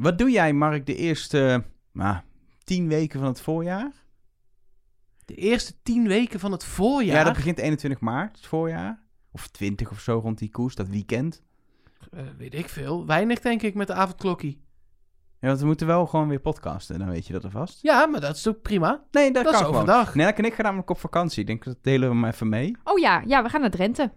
Wat doe jij, Mark, de eerste nou, tien weken van het voorjaar? De eerste tien weken van het voorjaar. Ja, dat begint 21 maart, het voorjaar. Of 20 of zo rond die koers, dat weekend. Eh, weet ik veel. Weinig, denk ik, met de avondklokkie. Ja, want we moeten wel gewoon weer podcasten, dan weet je dat alvast. Ja, maar dat is ook prima. Nee, dat, Dat kan is gewoon. overdag. Nelk en ik gaan namelijk op vakantie. Ik denk dat delen we hem even mee. Oh ja, ja, we gaan naar Drenthe.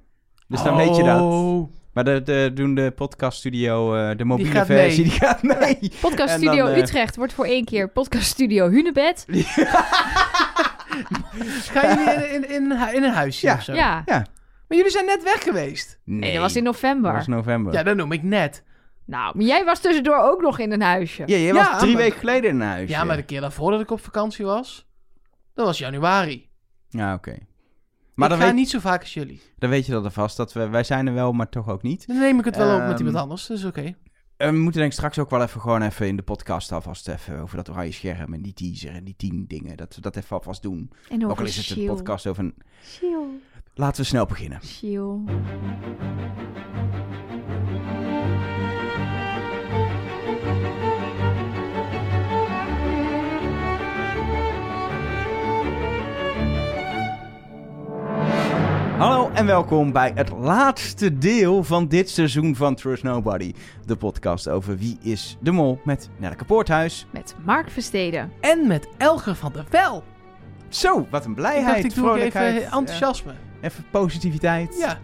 Dus dan weet je dat. Maar de, de, doen de podcaststudio, eh de mobiele gaat versie, mee. die gaat mee. Podcast En Studio dan, eh, Utrecht wordt voor één keer Podcast Studio Hunebed. Gaan jullie in, in, in, in een huisje Ja. of zo? Ja. Ja. Maar jullie zijn net weg geweest. Nee, dat was in november. Dat was november. Ja, dat noem ik net. Nou, maar jij was tussendoor ook nog in een huisje. Ja, jij Ja, was drie maar- weken geleden in een huisje. Ja, maar de keer daarvoor dat ik op vakantie was, dat was januari. Ja, oké. Maar Maar ik dan ga weet, niet zo vaak als jullie. dan weet je dat alvast. Dat we, wij zijn er wel, maar toch ook niet. Dan neem ik het wel op met Ehm, iemand anders, dus oké. En we moeten denk ik straks ook wel even gewoon even in de podcast alvast even over dat oranje scherm en die teaser en die tien dingen. Dat we dat even alvast doen. En Ook al is het een podcast over een... Shield. Laten we snel beginnen. Shield. Hallo en welkom bij het laatste deel van dit seizoen van Trust Nobody. De podcast over Wie is de Mol met Nelke Poorthuis. Met Mark Versteden. En met Elger van der Wel. Zo, wat een Ik blijheid, dacht, ik vrolijkheid. even enthousiasme. eh, even positiviteit. Ja.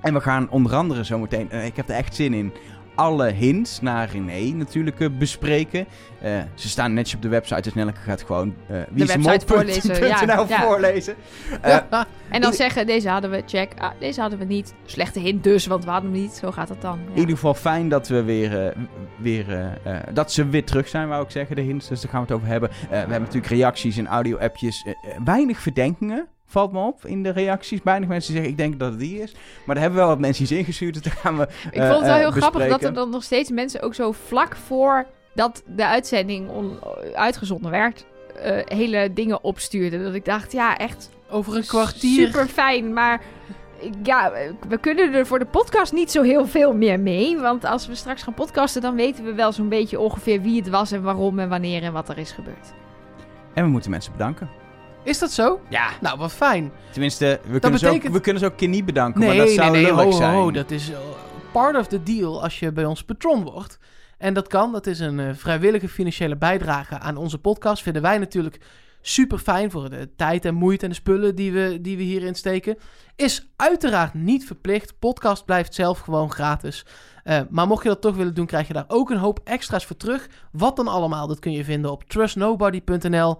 En we gaan onder andere zometeen, eh, ik heb er echt zin in, alle hints naar René natuurlijk eh, bespreken. Eh, ze staan netjes op de website, dus Nelke gaat gewoon uh, wie De website voorlezen, ja, ja. voorlezen. Eh, En dan zeggen, deze hadden we, check. Ah, deze hadden we niet. Slechte hint dus, want we hadden hem niet. Zo gaat het dan. In ieder geval fijn dat we weer, eh, weer eh, eh, dat ze weer terug zijn, wou ik zeggen, de hints. Dus daar gaan we het over hebben. Eh, we hebben natuurlijk reacties en audio-appjes. Eh, eh, weinig verdenkingen, valt me op, in de reacties. Weinig mensen die zeggen, ik denk dat het die is. Maar daar hebben we wel wat mensen iets ingestuurd, dus daar gaan we Ik vond het wel eh, heel grappig dat er dan nog steeds mensen ook zo vlak voor dat de uitzending on- uitgezonden werd, eh, hele dingen opstuurden. Dat ik dacht, ja, echt Over een kwartier. super fijn, maar ja, we kunnen er voor de podcast niet zo heel veel meer mee. Want als we straks gaan podcasten, dan weten we wel zo'n beetje ongeveer wie het was en waarom en wanneer en wat er is gebeurd. En we moeten mensen bedanken. Is dat zo? Ja. Nou, wat fijn. Tenminste, we kunnen, ze, ook, betekent- we kunnen ze ook keer niet bedanken, Nee, maar dat zou nee, ho, zijn. ho, dat is eh, part of the deal als je bij ons patron wordt. En dat kan, dat is een eh, vrijwillige financiële bijdrage aan onze podcast. Vinden wij natuurlijk super fijn voor de tijd en moeite en de spullen die we, die we hierin steken. Is uiteraard niet verplicht. Podcast blijft zelf gewoon gratis. Eh, maar mocht je dat toch willen doen, krijg je daar ook een hoop extra's voor terug. Wat dan allemaal, dat kun je vinden op trustnobody.nl.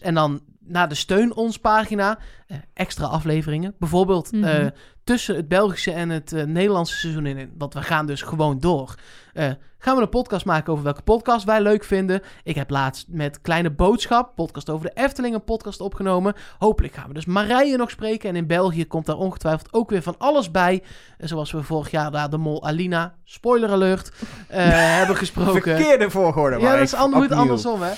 En dan naar de steun ons pagina. eh, extra afleveringen. Bijvoorbeeld Mhm. eh, tussen het Belgische en het eh, Nederlandse seizoen in. Want we gaan dus gewoon door. Gaan we een podcast maken over welke podcast wij leuk vinden. Ik heb laatst met Kleine Boodschap, podcast over de Efteling, een podcast opgenomen. Hopelijk gaan we dus Marije nog spreken. En in België komt daar ongetwijfeld ook weer van alles bij. Zoals we vorig jaar daar de mol Alina, spoiler alert, hebben gesproken. Verkeerde volgorde, Ja, maar dat is moet andersom, hè.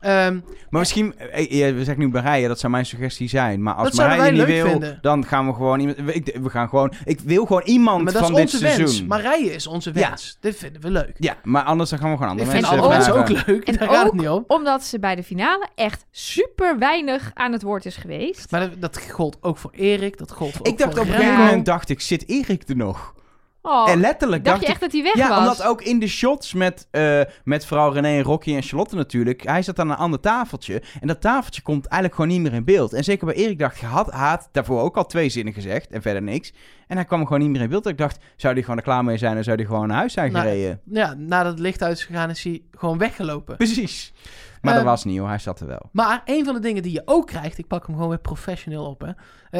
Ehm, Maar misschien, eh, eh, we zeggen nu Marije, dat zou mijn suggestie zijn. Maar als Marije niet wil, vinden. dan gaan we gewoon iemand... We, gaan gewoon... Ik wil gewoon iemand maar dat van is dit onze seizoen. wens. Marije is onze Ja. wens. Dit vinden we leuk. Ja, maar anders dan gaan we gewoon andere Ik vind mensen andere mensen ook leuk. En Daar gaat het ook- niet om. Omdat ze bij de finale echt super weinig aan het woord is geweest. Maar dat, dat gold ook voor Erik. Dat gold voor, Ik ook dacht voor op een gegeven moment, dacht ik, zit Erik er nog? Oh, en letterlijk dacht dacht je ik... echt dat hij weg Ja, was? omdat ook in de shots met, eh met vooral René en Rocky en Charlotte natuurlijk... Hij zat aan een ander tafeltje. En dat tafeltje komt eigenlijk gewoon niet meer in beeld. En zeker bij Erik dacht had, hij had daarvoor ook al twee zinnen gezegd en verder niks. En hij kwam gewoon niet meer in beeld. Ik dacht, zou hij gewoon er klaar mee zijn en zou hij gewoon naar huis zijn Nou, gereden? Ja, nadat het licht uit is gegaan, is hij gewoon weggelopen. Precies. Maar Ehm, dat was niet hoor, hij zat er wel. Maar een van de dingen die je ook krijgt, ik pak hem gewoon weer professioneel op, hè,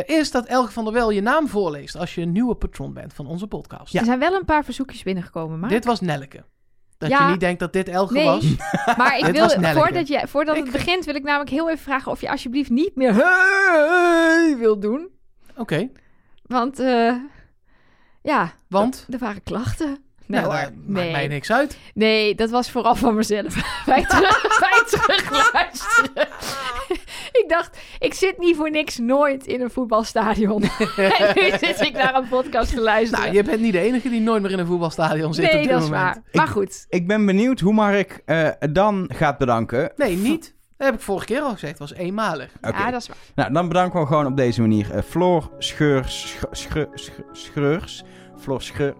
eh, is dat Elge van der Wel je naam voorleest als je een nieuwe patron bent van onze podcast. Er zijn wel een paar verzoekjes binnengekomen, maar... Dit was Nelke. Dat Ja. je niet denkt dat dit Elge Nee. was. Maar ik wil, voordat, je, voordat Ik- het begint, wil ik namelijk heel even vragen of je alsjeblieft niet meer hey wil doen. Oké, Want, eh, ja, want er waren klachten. Nou, Nee, daar hoor, maakt mij nee. niks uit. nee, dat was vooral van mezelf. bij, terug, bij terugluisteren. ik dacht, ik zit niet voor niks nooit in een voetbalstadion. en nu zit ik naar een podcast te luisteren. Nou, je bent niet de enige die nooit meer in een voetbalstadion zit op nee, dit dat is moment. waar. Maar goed. Ik ben benieuwd hoe Mark eh, dan gaat bedanken. Nee, niet. Dat heb ik vorige keer al gezegd. Het was eenmalig. Oké. Ja, dat is waar. Nou, dan bedanken we gewoon op deze manier eh, Floor Scheurs... Sch- Sch- Sch- Schreurs? Floor Scheurs...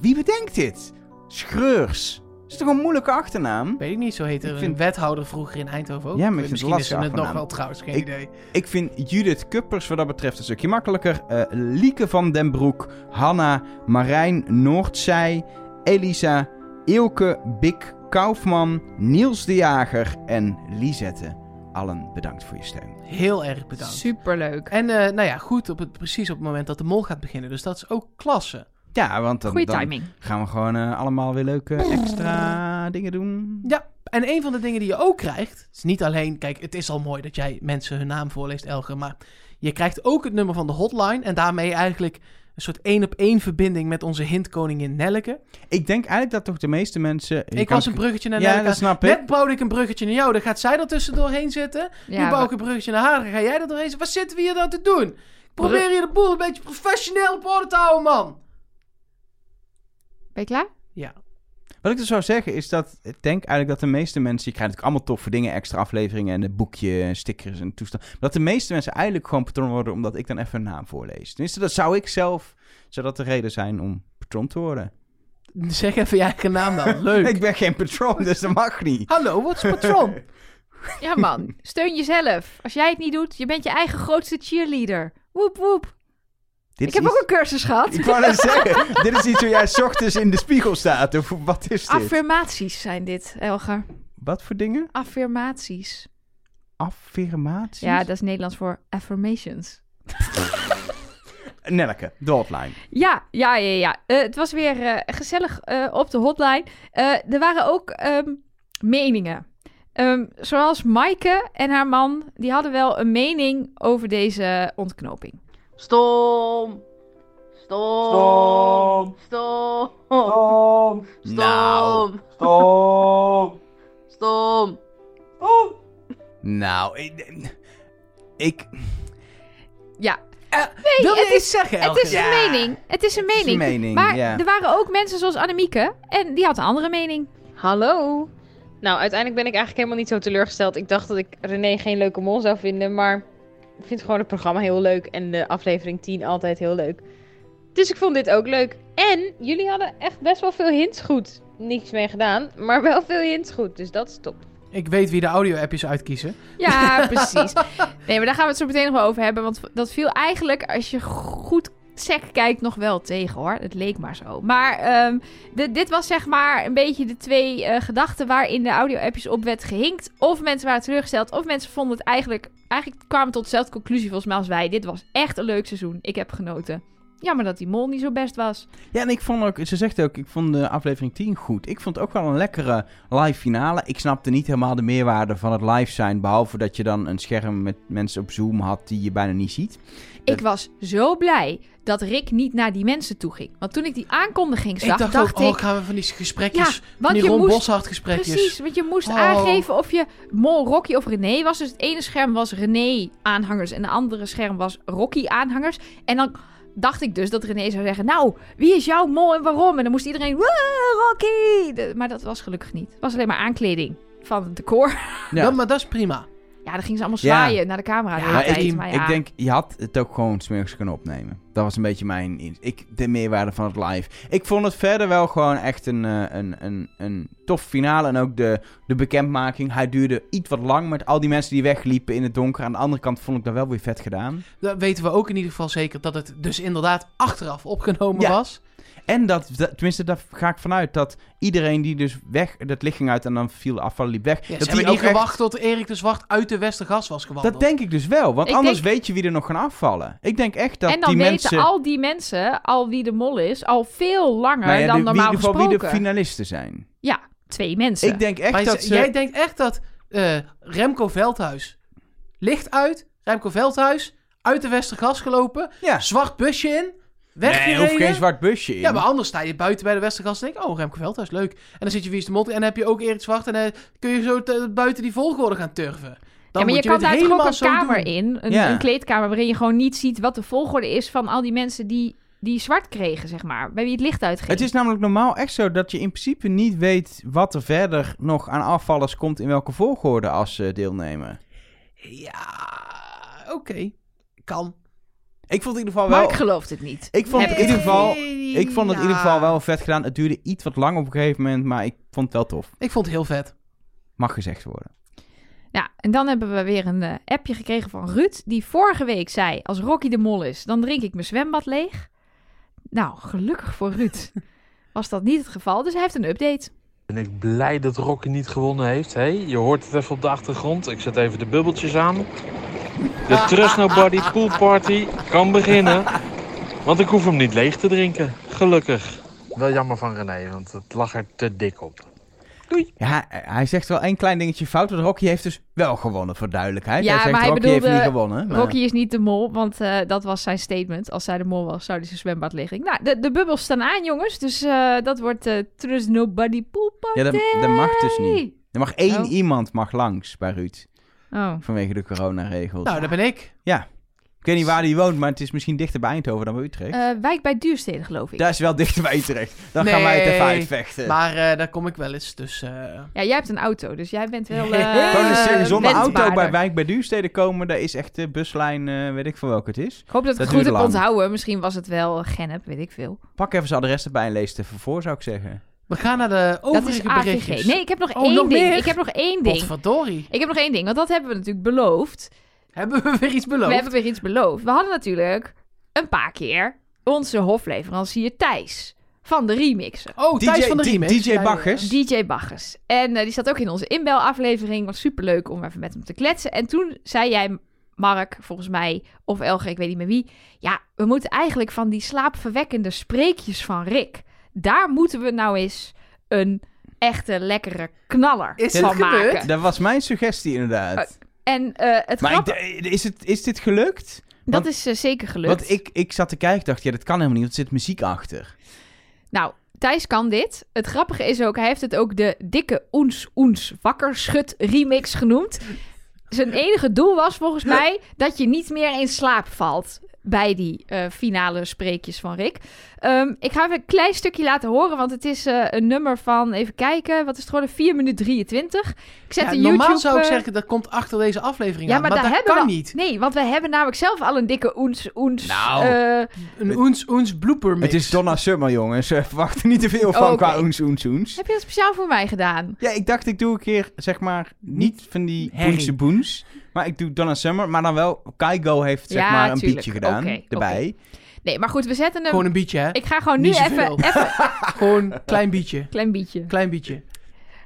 Wie bedenkt dit? Schreurs. is toch een moeilijke achternaam? Weet ik niet, zo heette Ik vind- een wethouder vroeger in Eindhoven ook. Ja, maar ik vind het Misschien is lastig het nog wel trouwens, geen Ik- idee. Ik vind Judith Kuppers wat dat betreft een stukje makkelijker. Eh, Lieke van den Broek, Hanna, Marijn Noordzij, Elisa, Ilke, Bik, Kaufman, Niels de Jager en Lisette. Allen bedankt voor je steun. Heel erg bedankt. Superleuk. En eh, nou ja, goed, op het, precies op het moment dat de mol gaat beginnen. Dus dat is ook klasse. Ja, want dan, Goeie dan gaan we gewoon eh, allemaal weer leuke extra dingen doen. Ja, en een van de dingen die je ook krijgt, is niet alleen, kijk, het is al mooi dat jij mensen hun naam voorleest, Elge, maar je krijgt ook het nummer van de hotline en daarmee eigenlijk een soort één op één verbinding met onze hintkoningin Nelleke. Ik denk eigenlijk dat toch de meeste mensen... je ik kan- was een bruggetje naar Ja, Nelleke. dat snap ik. Net bouwde ik een bruggetje naar jou, dan gaat zij er tussendoorheen zitten. nu bouw ik een bruggetje naar haar, dan ga jij er doorheen zitten. Wat zitten we hier nou te doen? Ik probeer hier de boel een beetje professioneel op orde te houden, man. Ben je klaar? Ja. Wat ik dus zou zeggen is dat ik denk eigenlijk dat de meeste mensen, je krijgt natuurlijk allemaal toffe dingen, extra afleveringen en een boekje, en stickers en toestand. Maar dat de meeste mensen eigenlijk gewoon patron worden omdat ik dan even een naam voorlees. Tenminste, dat zou ik zelf, zou dat de reden zijn om patron te worden. Zeg even je eigen naam dan. Leuk. ik ben geen patron, dus dat mag niet. Hallo, wat is patron? Ja, man. Steun jezelf. Als jij het niet doet, je bent je eigen grootste cheerleader. Woep, woep. Dit Ik heb ook een cursus gehad. Ik wou net zeggen, dit is iets waar jij ochtends in de spiegel staat. Of wat is dit? Affirmaties zijn dit, Elger. Wat voor dingen? Affirmaties. Affirmaties? Ja, dat is Nederlands voor affirmations. Nelke, de hotline. Ja, ja, ja, ja. Eh, het was weer eh, gezellig eh, op de hotline. Er waren ook ehm, meningen. Ehm, zoals Maaike en haar man, die hadden wel een mening over deze ontknoping. Stom. Stom. Stom. Stom. Nou. Stom. Stom. Nou, ik... ik Ja, Wil je het iets zeggen, het is een mening. Het is een is mening. een mening, maar ja. er waren ook mensen zoals Annemieke en die had een andere mening. Hallo. Nou, uiteindelijk ben ik eigenlijk helemaal niet zo teleurgesteld. Ik dacht dat ik René geen leuke mol zou vinden, maar vind gewoon het programma heel leuk en de aflevering 10 altijd heel leuk. Dus ik vond dit ook leuk. En jullie hadden echt best wel veel hints goed. Niets mee gedaan, maar wel veel hints goed. Dus dat is top. Ik weet wie de audio-appjes uitkiezen. Ja, precies. Nee, maar daar gaan we het zo meteen nog wel over hebben. Want dat viel eigenlijk, als je goed sec kijkt, nog wel tegen hoor. Het leek maar zo. Maar ehm, de- dit was zeg maar een beetje de twee eh, gedachten waarin de audio-appjes op werd gehinkt. Of mensen waren teleurgesteld, of mensen vonden het eigenlijk... Eigenlijk kwamen tot dezelfde conclusie volgens mij als wij. Dit was echt een leuk seizoen. Ik heb genoten. Jammer dat die mol niet zo best was. Ja, en ik vond ook, ze zegt ook, ik vond de aflevering 10 goed. Ik vond ook wel een lekkere live finale. Ik snapte niet helemaal de meerwaarde van het live zijn. Behalve dat je dan een scherm met mensen op Zoom had die je bijna niet ziet. Ik was zo blij dat Rick niet naar die mensen toe ging. Want toen ik die aankondiging zag, ik dacht, ook, ik... oh, gaan we van die gesprekjes, Ja, van want die je Ron moest- gesprekjes. Precies, want je moest Oh. aangeven of je Mol, Rocky of René was. Dus het ene scherm was René-aanhangers en het andere scherm was Rocky-aanhangers. En dan dacht ik dus dat René zou zeggen, nou, wie is jouw Mol en waarom? En dan moest iedereen, "Woe, Rocky! De- maar dat was gelukkig niet. Het was alleen maar aankleding van het decor. Ja. Ja, maar dat is prima. Ja, dan gingen ze allemaal Ja. zwaaien naar de camera de Ja, tijd. ik, Maar ja, ik denk, je had het ook gewoon smiddags kunnen opnemen. Dat was een beetje mijn... in- Ik, de meerwaarde van het live. Ik vond het verder wel gewoon echt een, eh, een, een, een tof finale. En ook de, de bekendmaking. Hij duurde iets wat lang met al die mensen die wegliepen in het donker. Aan de andere kant vond ik dat wel weer vet gedaan. Dan weten we ook in ieder geval zeker dat het dus inderdaad achteraf opgenomen Ja. was. En dat, dat- tenminste, daar ga ik vanuit dat iedereen die dus weg, dat licht ging uit en dan viel de afval liep weg. Ja, dat ze die hebben niet ook echt- gewacht tot Erik de Zwart uit de Westergas was gewandeld. Dat denk ik dus wel, want Ik anders denk- weet je wie er nog gaan afvallen. Ik denk echt dat en dan die weten mensen... al die mensen, al wie de Mol is, al veel langer nou ja, dan de- wie, in normaal ieder geval wie gesproken. de finalisten zijn. Ja, twee mensen. Ik denk echt Maar dat ze... jij denkt echt dat eh, Remco Veldhuis licht uit, Remco Veldhuis uit de Westergas gelopen, Ja. zwart busje in, Nee, hoeft geen zwart busje in. Ja, maar anders sta je buiten bij de Westergas en denk oh, Remco Veldhuis, leuk. En dan zit je wie is de en dan heb je ook Erik Zwart en dan kun je zo te- buiten die volgorde gaan turven. Dan ja, maar moet je kan het daar toch ook helemaal een kamer doen. in, een, Ja. een kleedkamer, waarin je gewoon niet ziet wat de volgorde is van al die mensen die, die zwart kregen, zeg maar. Bij wie het licht uitging. Het is namelijk normaal echt zo dat je in principe niet weet wat er verder nog aan afvallers komt in welke volgorde als ze deelnemen. Ja, oké. Kan. Ik vond het in ieder geval Maar wel... ik geloof het niet. Ik vond het in ieder geval... Ik vond het in ieder geval wel vet gedaan. Het duurde iets wat lang op een gegeven moment, maar ik vond het wel tof. Ik vond het heel vet. Mag gezegd worden. Ja, en dan hebben we weer een eh, appje gekregen van Ruud, die vorige week zei, als Rocky de Mol is, dan drink ik mijn zwembad leeg. Nou, gelukkig voor Ruud was dat niet het geval, dus hij heeft een update. Ben ik blij dat Rocky niet gewonnen heeft. Hé, je hoort het even op de achtergrond. Ik zet even de bubbeltjes aan. De Trust Nobody Pool Party kan beginnen. Want ik hoef hem niet leeg te drinken. Gelukkig. Wel jammer van René, want het lag er te dik op. Ja, hij zegt wel één klein dingetje fout, want Rocky heeft dus wel gewonnen, voor duidelijkheid. Ja, hij zegt maar hij Rocky heeft bedoelde, niet gewonnen. maar- Rocky is niet de mol, want eh, dat was zijn statement. Als zij de mol was, zou hij zijn zwembad liggen. Nou, de, de bubbels staan aan, jongens. Dus eh, dat wordt eh Trust Nobody Pool Party. Ja, dat, dat mag dus niet. Er mag één Oh. iemand mag langs bij Ruud, Oh. vanwege de coronaregels. Nou, daar ben ik. Ik weet niet waar hij woont, maar het is misschien dichter bij Eindhoven dan bij Utrecht. Eh, wijk bij Duurstede, geloof ik. Daar is wel dichter bij Utrecht. Dan gaan wij het even uitvechten. Maar eh, daar kom ik wel eens, dus... eh, Ja, jij hebt een auto, dus jij bent wel. Eh Gewoon eens zeggen, zonder auto bij wijk bij Duurstede komen, daar is echt de buslijn, eh, weet ik veel welke het is. Ik hoop dat ik Dat het goed heb onthouden. Misschien was het wel Gennep, weet ik veel. Pak even zijn adres erbij en lees het even voor, zou ik zeggen. We gaan naar de dat is overige AVG. berichtjes. Nee, ik heb nog Oh, één nog ding. meer? Ik heb nog één ding. Potverdorie. Ik heb nog één ding, want dat hebben we natuurlijk beloofd. Hebben we weer iets beloofd? We hebben weer iets beloofd. We hadden natuurlijk een paar keer onze hofleverancier Thijs van de remixen. Oh, Thijs DJ van de Remix. DJ. Baggers. DJ Bagges. En eh, die zat ook in onze inbelaflevering. Was superleuk om even met hem te kletsen. En toen zei jij, Mark, volgens mij, of Elge, ik weet niet meer wie. Ja, we moeten eigenlijk van die slaapverwekkende spreekjes van Rick. Daar moeten we nou eens een echte lekkere knaller Is van gebeurd? maken. Dat was mijn suggestie inderdaad. En eh, het maar grappige, ik, is, het, is dit gelukt? dat is eh, zeker gelukt. Want ik, ik zat te kijken, dacht, ja, dat kan helemaal niet, want er zit muziek achter. Nou, Thijs kan dit. Het grappige is ook, hij heeft het ook de dikke Oens Oens Wakkerschut remix genoemd. Zijn enige doel was volgens mij dat je niet meer in slaap valt bij die eh, finale spreekjes van Rick. Ehm, ik ga even een klein stukje laten horen, want het is eh, een nummer van, even kijken, wat is het geworden? 4 minuten 23. Ik zet Ja, de normaal YouTube... zou ik eh, zeggen, dat komt achter deze aflevering ja, aan. maar, dat hebben kan we... niet. Nee, want we hebben namelijk zelf al een dikke Oens Oens... Nou. eh, Een oens oens blooper mix. Het is Donna Summer, jongens. Eh, Verwacht er niet te veel van Oh, qua oens, oens, oens. heb je dat speciaal voor mij gedaan? Ja, ik dacht ik doe een keer, zeg maar, niet van die boense boens. Maar ik doe Donna Summer, maar dan wel, Kaigo heeft zeg Ja, maar een tuurlijk. beatje gedaan Oké, erbij. Nee, maar goed, we zetten hem... Gewoon een bietje, hè? Ik ga gewoon nu even... even Gewoon klein bietje. klein beetje. Klein bietje.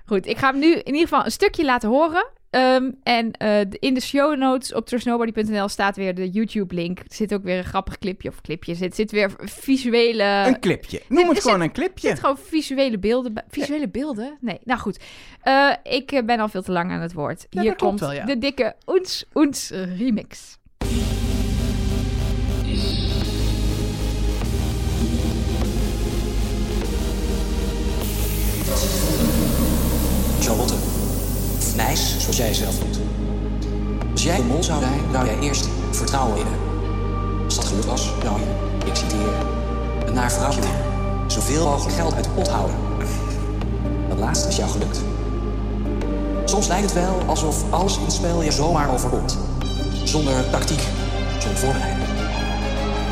Goed, ik ga hem nu in ieder geval een stukje laten horen. Ehm, en eh, in de show notes op trustnobody.nl staat weer de YouTube-link. Er zit ook weer een grappig clipje of clipje. Er zit, zit weer visuele... Een clipje. Noem het gewoon een Er clipje. zit gewoon visuele beelden bij. Visuele beelden? Nee, nou goed. Eh, ik eh, ben al veel te lang aan het woord. Ja, Hier komt wel, ja. de dikke Oens Oens remix. Nijs, zoals jij zelf doet. Als jij een mol zou zijn, zou jij eerst vertrouwen winnen. Als dat gelukt was, zou je, ik citeer, een naar vrouwtje. Zoveel mogelijk geld uit de pot houden. Dat laatste is jou gelukt. Soms lijkt het wel alsof alles in het spel je zomaar overkomt. Zonder tactiek, zonder voorbereiding.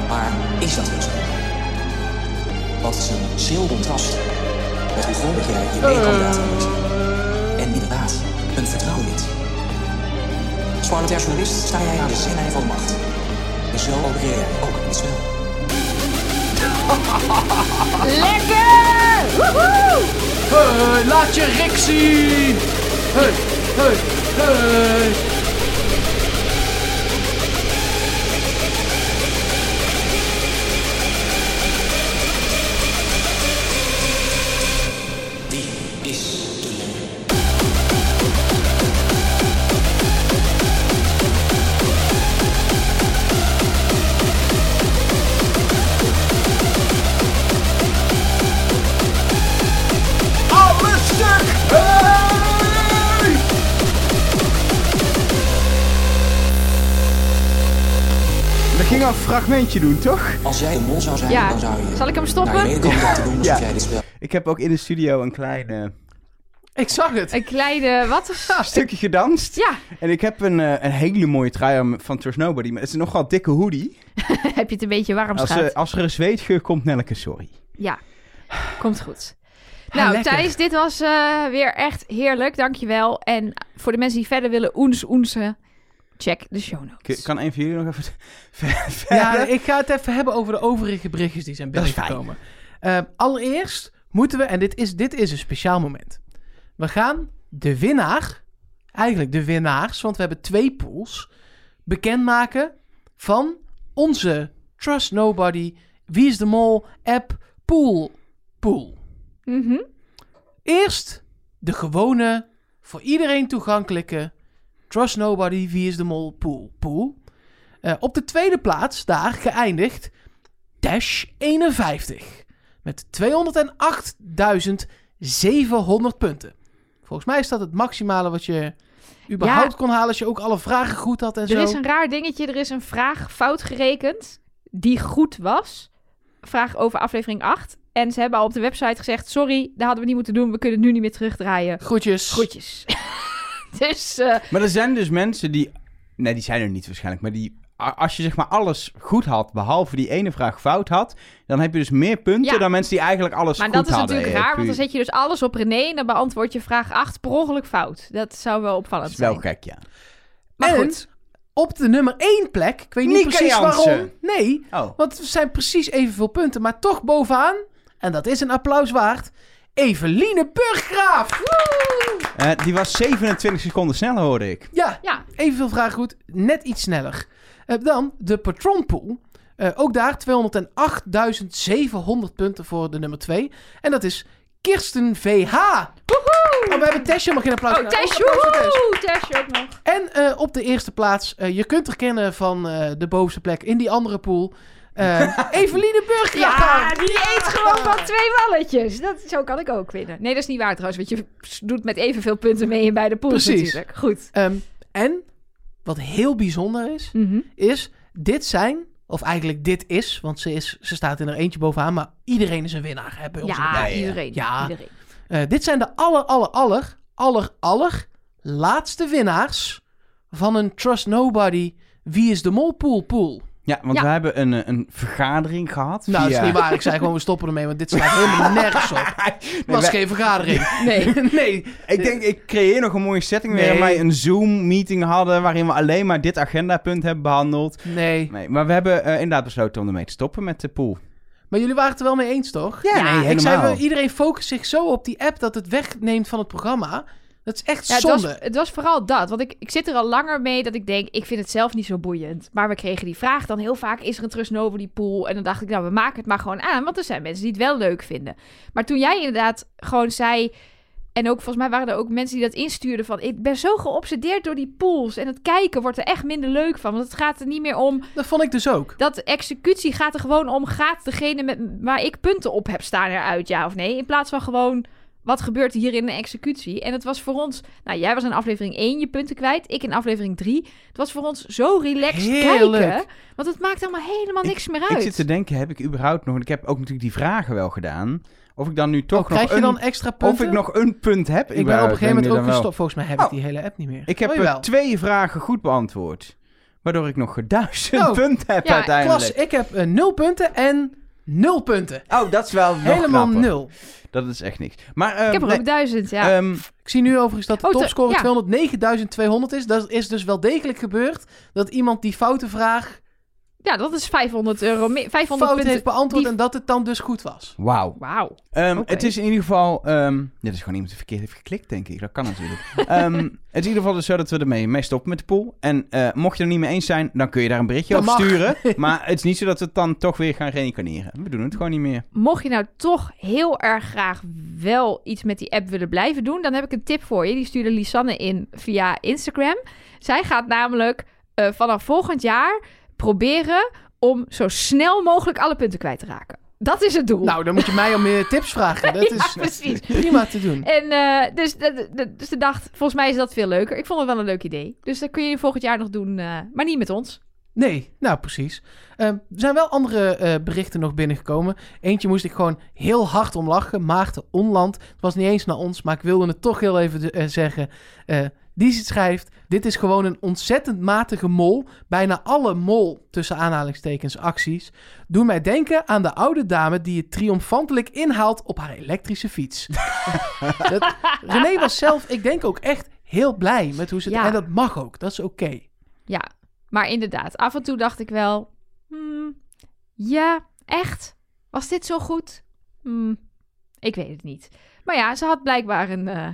Maar is dat wel zo? Wat is een schril contrast met hoe grondig jij je meekandidaten wordt. Vertrouwen wint. Als parlementair journalist sta jij aan de zijlijn van macht. En zo opereer jij ook in het spel. Lekker! Woehoe! Hey, laat je Rick zien! Hey, hey, hey! Fragmentje doen, toch? Als jij de mol zou zijn, Ja. dan zou je... Zal ik hem Naar stoppen? te doen alsof jij dit spel... Ik heb ook in de studio een klein eh, Ik zag het. Een kleine... Wat? stukje gedanst. Ja, En ik heb een, eh, een hele mooie trui van Trust Nobody. Maar het is een nogal dikke hoodie. heb je het een beetje warm, Als, schat? eh, als er een zweetgeur komt, Nelleke, sorry. Ja, komt goed. Ja, nou, lekker. Thijs, dit was eh, weer echt heerlijk. Dankjewel. En voor de mensen die verder willen oens oensen, check de show notes. K- Kan een van jullie nog even verder? Ja, ik ga het even hebben over de overige berichtjes die zijn binnengekomen. Eh, allereerst moeten we, en dit is, dit is een speciaal moment. We gaan de winnaar, eigenlijk de winnaars, want we hebben twee pools, bekendmaken van onze Trust Nobody, Wie is de Mol app pool. pool. Mhm. Eerst de gewone, voor iedereen toegankelijke Trust Nobody, Wie is de Mol pool. pool. Eh, op de tweede plaats daar geëindigd Dash 51 met 208.700 punten. Volgens mij is dat het maximale wat je überhaupt kon halen als je ook alle vragen goed had en Er zo. is een raar dingetje. Er is een vraag fout gerekend die goed was. Vraag over aflevering 8. En ze hebben al op de website gezegd... Sorry, dat hadden we niet moeten doen. We kunnen het nu niet meer terugdraaien. Groetjes. Groetjes. dus eh, Maar er zijn dus mensen die... Nee, die zijn er niet waarschijnlijk. Maar die... Als je zeg maar alles goed had, behalve die ene vraag fout had... dan heb je dus meer punten Ja. dan mensen die eigenlijk alles Maar goed dat is hadden. natuurlijk eh, raar, want dan zet je dus alles op René en dan beantwoord je vraag 8 per ongeluk fout. Dat zou wel opvallend Dat is wel zijn. gek, ja. Maar En goed, op de nummer 1 plek, ik weet niet Nieke precies Jansen. waarom. Nee, Oh. want het zijn precies evenveel punten, maar toch bovenaan, en dat is een applaus waard, Eveline Burggraaf. Eh, die was 27 seconden sneller, hoorde ik. Ja, ja, evenveel vragen goed, net iets sneller. Eh, dan de patronpool. Eh ook daar 208.700 punten voor de nummer 2. En dat is Kirsten VH. Oh, we hebben Tessje mag geen applaus. Oh, Ook Tess, applaus voor Tess. woehoe, Tessje ook nog. En eh, op de eerste plaats, eh, je kunt er kennen van eh, de bovenste plek in die andere pool. Eh Eveline Burggraaf. Ja, die eet gewoon van twee balletjes. Dat, zo kan ik ook winnen. Nee, dat is niet waar trouwens, want je doet met evenveel punten mee in beide pools Precies. natuurlijk. Goed. Ehm, en wat heel bijzonder is, Mhm. is dit zijn, of eigenlijk dit is, want ze, is, ze staat in er eentje bovenaan, maar iedereen is een winnaar hè, bij ons. in de Ja, iedereen. Ja. iedereen. Eh, dit zijn de aller, aller, aller, aller, aller laatste winnaars van een Trust Nobody Wie is de Mol pool pool. Ja, want Ja. we hebben een, eh, een vergadering gehad. Nou, dat is niet waar. Ik zei gewoon, we stoppen ermee, want dit staat helemaal nergens op. Het was wij- geen vergadering. Nee. nee. Ik denk, ik creëer nog een mooie setting Nee. waarin wij een Zoom-meeting hadden... waarin we alleen maar dit agendapunt hebben behandeld. Nee. Nee, maar we hebben eh, inderdaad besloten om ermee te stoppen met de pool. Maar jullie waren het er wel mee eens, toch? Ja, nee, Ik zei, helemaal. iedereen focust zich zo op die app dat het wegneemt van het programma. Dat is echt Ja, het, zonde. was, het was vooral dat. Want ik, ik zit er al langer mee dat ik denk, ik vind het zelf niet zo boeiend. Maar we kregen die vraag dan heel vaak, is er een Trust Nobody pool? En dan dacht ik, nou, we maken het maar gewoon aan. Want er zijn mensen die het wel leuk vinden. Maar toen jij inderdaad gewoon zei... En ook volgens mij waren er ook mensen die dat instuurden van... Ik ben zo geobsedeerd door die pools. En het kijken wordt er echt minder leuk van. Want het gaat er niet meer om... Dat vond ik dus ook. Dat executie gaat er gewoon om... Gaat degene met, waar ik punten op heb staan eruit, ja of nee? In plaats van gewoon... Wat gebeurt hier in de executie? En het was voor ons... Nou, jij was in aflevering 1 je punten kwijt. Ik in aflevering 3. Het was voor ons zo relaxed Heerlijk. kijken. Want het maakt allemaal helemaal niks meer uit. Ik zit te denken, heb ik überhaupt nog... Ik heb ook natuurlijk die vragen wel gedaan. Of ik dan nu toch Oh, krijg nog je een... dan extra punten? Of ik nog een punt heb. Ik ben op een gegeven moment ook gestopt. Volgens mij heb ik Oh. die hele app niet meer. Ik heb Oh, twee vragen goed beantwoord. Waardoor ik nog duizend Oh. punten heb Ja, uiteindelijk. Klas, ik heb eh, nul punten en nul punten. Oh, dat is wel nog Helemaal knapper. nul. Dat is echt niks. Maar, eh, ik heb er nee, ook duizend, ja. ehm, Ik zie nu overigens dat de Oh, topscore ja. 209.200 is. Dat is dus wel degelijk gebeurd dat iemand die foute vraag ja, dat is 500 euro. meer- 500 fout punten. heeft beantwoord Die- en dat het dan dus goed was. Wauw. Wauw. Ehm. Het is in ieder geval... ehm dit is gewoon iemand die verkeerd heeft geklikt, denk ik. Dat kan natuurlijk. Ehm, het is in ieder geval dus zo dat we ermee mee stoppen met de pool. En eh, mocht je er niet mee eens zijn, dan kun je daar een berichtje mag. sturen. Maar het is niet zo dat we het dan toch weer gaan reïncarneren. We doen het gewoon niet meer. Mocht je nou toch heel erg graag wel iets met die app willen blijven doen, dan heb ik een tip voor je. Die stuurde Lisanne in via Instagram. Zij gaat namelijk eh, vanaf volgend jaar proberen om zo snel mogelijk alle punten kwijt te raken. Dat is het doel. Nou, dan moet je mij om meer tips vragen. Dat Ja, is precies. prima te doen. En eh, dus, de, de- dus de dacht, volgens mij is dat veel leuker. Ik vond het wel een leuk idee. Dus dat kun je volgend jaar nog doen, eh, maar niet met ons. Nee, nou precies. Ehm, er zijn wel andere eh, berichten nog binnengekomen. Eentje moest ik gewoon heel hard om lachen. Maarten Onland. Het was niet eens naar ons, maar ik wilde het toch heel even zeggen. Die schrijft: Dit is gewoon een ontzettend matige mol. Bijna alle mol, tussen aanhalingstekens, acties. doen mij denken aan de oude dame die het triomfantelijk inhaalt op haar elektrische fiets. dat, René was zelf, ik denk ook echt heel blij met hoe ze het. Ja. En dat mag ook, dat is oké. Ja, maar inderdaad, af en toe dacht ik wel... hmm, ja, echt? Was dit zo goed? Hmm, ik weet het niet. Maar ja, ze had blijkbaar een, eh,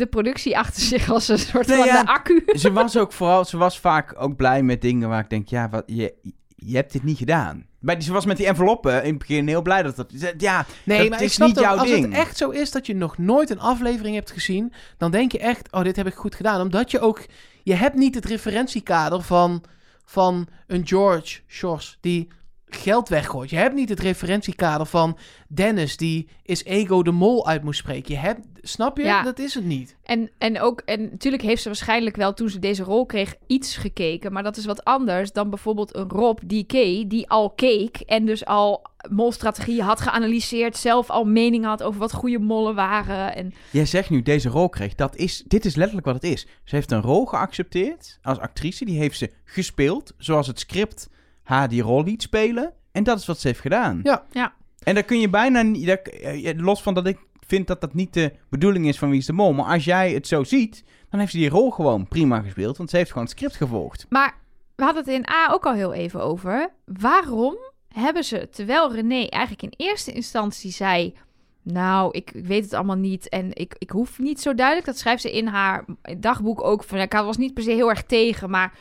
de productie achter zich als een soort Nee, van ja. de accu. Ze was ook vooral, ze was vaak ook blij met dingen waar ik denk, ja, wat, je, je hebt dit niet gedaan. Bij die, ze was met die enveloppen in het begin heel blij dat dat... Ja, Nee, dat maar is ik snap niet dat jouw als ding. het echt zo is dat je nog nooit een aflevering hebt gezien, dan denk je echt, oh, dit heb ik goed gedaan. Omdat je ook, je hebt niet het referentiekader van, van een George Shores die geld weggooit. Je hebt niet het referentiekader van Dennis die is Ego de Mol uit moest spreken. Je hebt, snap je? Ja. Dat is het niet. En, en ook, en natuurlijk heeft ze waarschijnlijk wel toen ze deze rol kreeg iets gekeken. Maar dat is wat anders dan bijvoorbeeld een Rob DK die al keek. En dus al molstrategieën had geanalyseerd. Zelf al meningen had over wat goede mollen waren. En Jij zegt nu deze rol kreeg. Dat is, dit is letterlijk wat het is. Ze heeft een rol geaccepteerd als actrice. Die heeft ze gespeeld zoals het script haar die rol liet spelen. En dat is wat ze heeft gedaan. Ja. Ja. En daar kun je bijna niet... daar- eh, los van dat ik vind dat dat niet de bedoeling is van Wie is de Mol. Maar als jij het zo ziet, dan heeft ze die rol gewoon prima gespeeld. Want ze heeft gewoon het script gevolgd. Maar we hadden het in A ook al heel even over. Waarom hebben ze, terwijl René eigenlijk in eerste instantie zei... Nou, ik, ik weet het allemaal niet en ik, ik hoef niet zo duidelijk. Dat schrijft ze in haar dagboek ook. Van, ik was niet per se heel erg tegen, maar...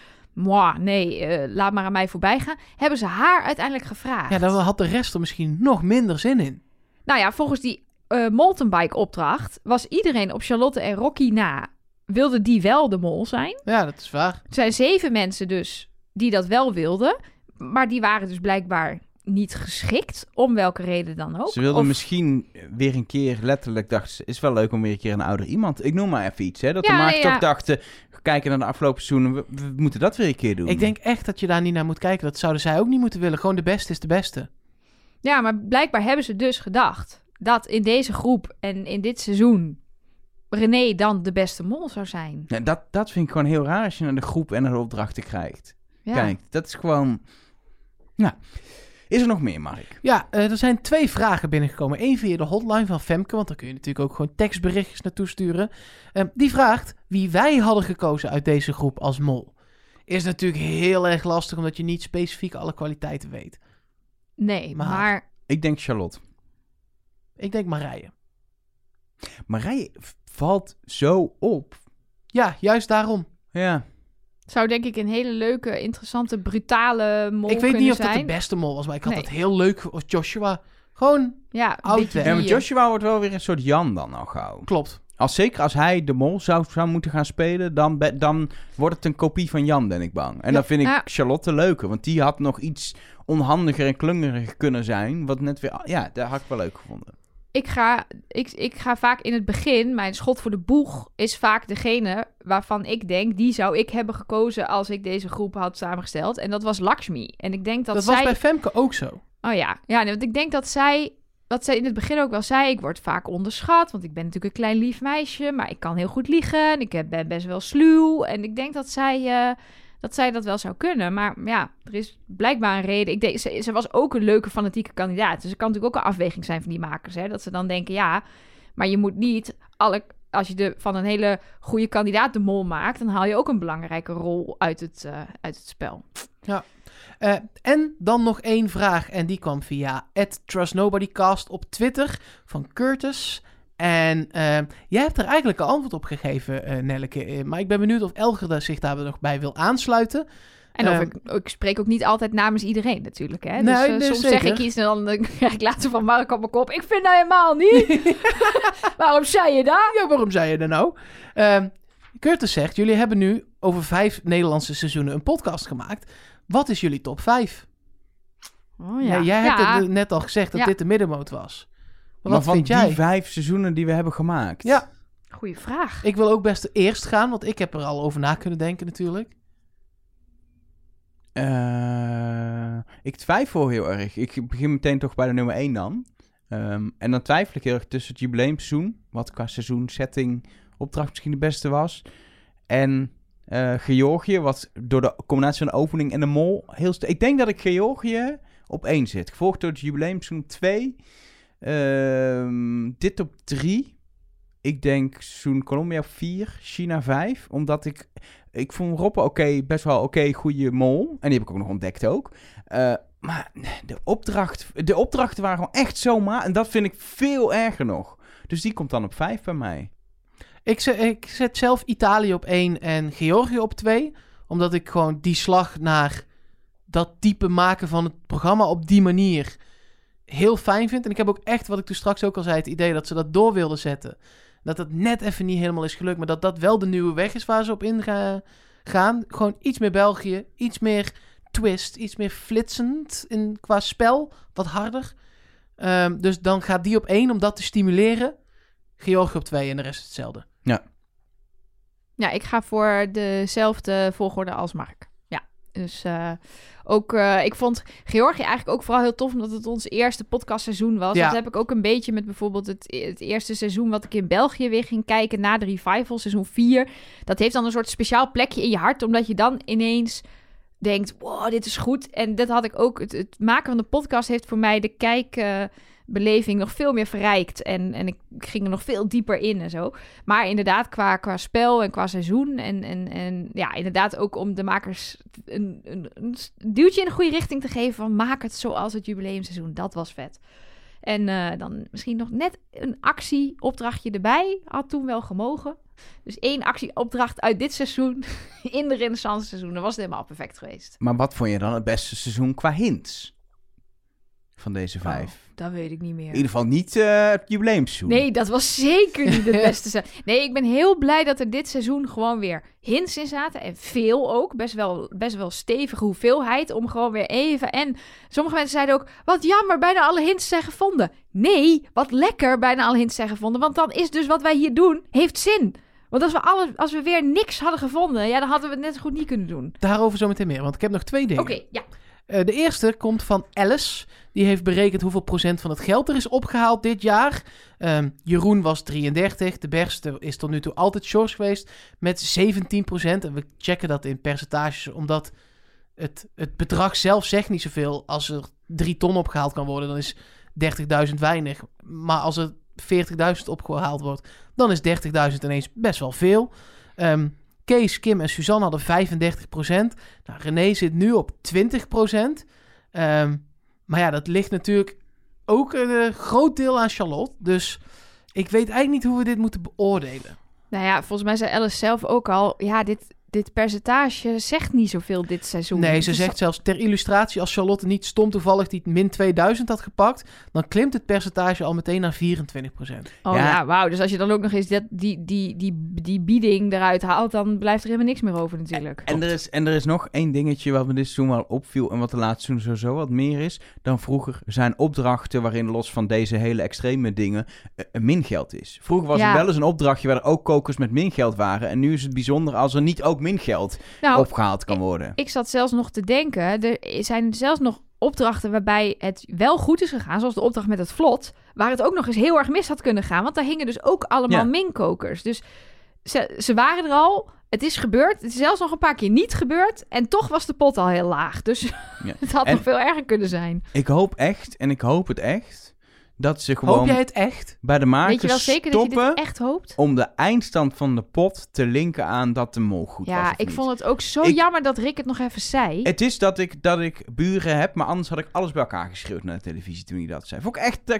Mwah, nee, eh, laat maar aan mij voorbij gaan. Hebben ze haar uiteindelijk gevraagd. Ja, dan had de rest er misschien nog minder zin in. Nou ja, volgens die eh mountainbike opdracht... was iedereen op Charlotte en Rocky na... wilde die wel de mol zijn. Ja, dat is waar. Er zijn zeven mensen dus die dat wel wilden. Maar die waren dus blijkbaar niet geschikt. Om welke reden dan ook. Ze wilde Of- misschien weer een keer letterlijk dacht ze, is wel leuk om weer een keer een ouder iemand. Ik noem maar even iets, hè. Dat Ja, de makers toch ja. dachten, kijken naar de afgelopen seizoenen, we, we moeten dat weer een keer doen. Ik denk echt dat je daar niet naar moet kijken. Dat zouden zij ook niet moeten willen. Gewoon de beste is de beste. Ja, maar blijkbaar hebben ze dus gedacht... dat in deze groep en in dit seizoen... René dan de beste mol zou zijn. Ja, dat, dat vind ik gewoon heel raar als je naar de groep en naar de opdrachten krijgt. Ja. Kijk, dat is gewoon... Nou, is er nog meer, Mark? Ja, eh, er zijn twee vragen binnengekomen. Eén via de hotline van Femke, want daar kun je natuurlijk ook gewoon tekstberichtjes naartoe sturen. Eh, die vraagt wie wij hadden gekozen uit deze groep als mol. Is natuurlijk heel erg lastig, omdat je niet specifiek alle kwaliteiten weet. Nee, Maar- maar... Ik denk Charlotte. Ik denk Marije. Marije valt zo op. Ja, juist daarom. Ja. Zou denk ik een hele leuke, interessante, brutale mol ik weet niet of dat de beste mol was, maar ik had Nee. het heel leuk als Joshua. Gewoon, Ja, een Oud ja, maar Joshua wordt wel weer een soort Jan dan al gauw. klopt. Als, zeker als hij de mol zou, zou moeten gaan spelen, dan, be- dan wordt het een kopie van Jan, ben ik bang. En Ja. dan vind ik Ja. Charlotte leuker, want die had nog iets onhandiger en klungeriger kunnen zijn. Wat net weer, ja, dat had ik wel leuk gevonden. Ik ga, ik, ik ga vaak in het begin, mijn schot voor de boeg is vaak degene waarvan ik denk, die zou ik hebben gekozen als ik deze groep had samengesteld. En dat was Lakshmi. En ik denk dat, Dat, zij... was bij Femke ook zo. Oh ja, ja nee, want ik denk dat zij, wat zij in het begin ook wel zei, ik word vaak onderschat, want ik ben natuurlijk een klein lief meisje, maar ik kan heel goed liegen en ik ben best wel sluw. En ik denk dat zij, eh, dat zij dat wel zou kunnen. Maar ja, er is blijkbaar een reden. Ik denk, ze, was ook een leuke fanatieke kandidaat. Dus het kan natuurlijk ook een afweging zijn van die makers. Hè? Dat ze dan denken, ja, maar je moet niet. Als je de, van een hele goede kandidaat de mol maakt, dan haal je ook een belangrijke rol uit het, eh, uit het spel. Eh, en dan nog één vraag. En die kwam via @trustnobodycast op Twitter van Curtis. En eh, jij hebt er eigenlijk een antwoord op gegeven, eh Nelleke. Eh, maar ik ben benieuwd of Elger zich daar nog bij wil aansluiten. En of Ehm, ik, ik spreek ook niet altijd namens iedereen natuurlijk. Hè? Nee, dus nee, soms zeker. zeg ik iets en dan krijg ik later van Mark op mijn kop. Ik vind dat helemaal niet. Waarom zei je dat? Ja, waarom zei je dat nou? Ehm, Curtis zegt, jullie hebben nu over vijf Nederlandse seizoenen een podcast gemaakt. Wat is jullie top vijf? Oh, Ja. jij hebt Ja. het net al gezegd dat Ja. dit de middenmoot was. Maar wat van vind die jij? vijf seizoenen die we hebben gemaakt. Ja. Goeie vraag. Ik wil ook best eerst gaan, want ik heb er al over na kunnen denken natuurlijk. Eh, ik twijfel heel erg. Ik begin meteen toch bij de nummer 1 dan. Ehm, en dan twijfel ik heel erg tussen het jubileumseizoen, wat qua seizoensetting opdracht misschien de beste was, en eh, Georgië, wat door de combinatie van de opening en de mol heel... Ik denk dat ik Georgië op 1 zit. Gevolgd door het jubileumseizoen 2. Ehm, dit op 3. Ik denk seizoen Colombia 4, China 5. Omdat ik... Ik vond Roppe oké, best wel oké, goede mol. En die heb ik ook nog ontdekt ook. Eh, maar de, opdracht, de opdrachten waren gewoon echt zomaar. En dat vind ik veel erger nog. Dus die komt dan op 5 bij mij. Ik, zet, ik zet zelf Italië op 1 en Georgië op 2. Omdat ik gewoon die slag naar dat type maken van het programma op die manier heel fijn vind. En ik heb ook echt, wat ik toen straks ook al zei, het idee dat ze dat door wilden zetten. Dat het net even niet helemaal is gelukt. Maar dat dat wel de nieuwe weg is waar ze op ingaan. Gewoon iets meer België, iets meer twist, iets meer flitsend in, qua spel. Wat harder. Ehm, dus dan gaat die op 1 om dat te stimuleren. Georgië op 2 en de rest hetzelfde. Ja, ik ga voor dezelfde volgorde als Mark. Dus eh, ook, eh, ik vond Georgië eigenlijk ook vooral heel tof, omdat het ons eerste podcastseizoen was. Ja. Dat heb ik ook een beetje met bijvoorbeeld het, het eerste seizoen wat ik in België weer ging kijken na de revival, seizoen 4. Dat heeft dan een soort speciaal plekje in je hart, omdat je dan ineens denkt, wow, dit is goed. En dat had ik ook, het, het maken van de podcast heeft voor mij de kijkbeleving nog veel meer verrijkt. En, en ik ging er nog veel dieper in en zo. Maar inderdaad, qua, qua spel en qua seizoen. En, en, en ja, inderdaad ook om de makers een, een, een duwtje in de goede richting te geven. Van maak het zoals het jubileumseizoen. Dat was vet. En eh, dan misschien nog net een actieopdrachtje erbij. Had toen wel gemogen. Dus één actieopdracht uit dit seizoen in de renaissance seizoen. Dan was het helemaal perfect geweest. Maar wat vond je dan het beste seizoen qua hints? Van deze vijf. Oh, dat weet ik niet meer. In ieder geval niet eh, het jubileumseizoen. Nee, dat was zeker niet het beste seizoen. Nee, ik ben heel blij dat er dit seizoen gewoon weer hints in zaten. En veel ook. Best wel, best wel stevige hoeveelheid. Om gewoon weer even... En sommige mensen zeiden ook... Wat jammer, bijna alle hints zijn gevonden. Nee, wat lekker, bijna alle hints zijn gevonden. Want dan is dus wat wij hier doen, heeft zin. Want als we, alle, als we weer niks hadden gevonden... Ja, dan hadden we het net zo goed niet kunnen doen. Daarover zometeen meer, want ik heb nog twee dingen. Oké, ja. Eh, de eerste komt van Alice. Die heeft berekend hoeveel procent van het geld er is opgehaald dit jaar. Ehm, Jeroen was 33. De beste is tot nu toe altijd George geweest met 17 procent. En we checken dat in percentages, omdat het, het bedrag zelf zegt niet zoveel. Als er 3 ton opgehaald kan worden, dan is 30.000 weinig. Maar als er 40.000 opgehaald wordt, dan is 30.000 ineens best wel veel. Ehm, Kees, Kim en Suzanne hadden 35%. Nou, René zit nu op 20%. Ehm, maar ja, dat ligt natuurlijk ook een eh, groot deel aan Charlotte. Dus ik weet eigenlijk niet hoe we dit moeten beoordelen. Nou ja, volgens mij zei Alice zelf ook al... Ja, dit, dit percentage zegt niet zoveel dit seizoen. Nee, ze zegt zelfs ter illustratie... als Charlotte niet stom toevallig die min 2000 had gepakt... dan klimt het percentage al meteen naar 24%. Oh Ja. ja, wauw. Dus als je dan ook nog eens dat, die, die, die, die bieding eruit haalt, dan blijft er helemaal niks meer over natuurlijk. En er, is, en er is nog één dingetje wat me dit seizoen wel opviel... en wat de laatste seizoen sowieso wat meer is dan vroeger... zijn opdrachten waarin los van deze hele extreme dingen... eh, een mingeld is. Vroeger was Ja. er wel eens een opdrachtje... waar er ook kokers met mingeld waren... en nu is het bijzonder als er niet ook mingeld nou, opgehaald kan worden. ik zat zelfs nog te denken, er zijn zelfs nog opdrachten waarbij het wel goed is gegaan, zoals de opdracht met het vlot, waar het ook nog eens heel erg mis had kunnen gaan, want daar hingen dus ook allemaal Ja. minkokers. Dus ze, ze waren er al, het is gebeurd, het is zelfs nog een paar keer niet gebeurd en toch was de pot al heel laag. Dus Ja. het had En- nog veel erger kunnen zijn. Ik hoop echt, en ik hoop het echt... dat ze gewoon Hoop jij het echt? bij de makers Weet je wel zeker dat je stoppen... echt hoopt? om de eindstand van de pot te linken aan dat de mol goed was Ja, of ik niet. vond het ook zo Ik- jammer dat Rick het nog even zei. Het is dat ik, dat ik buren heb, maar anders had ik alles bij elkaar geschreeuwd naar de televisie toen hij dat zei. Vond ik echt eh,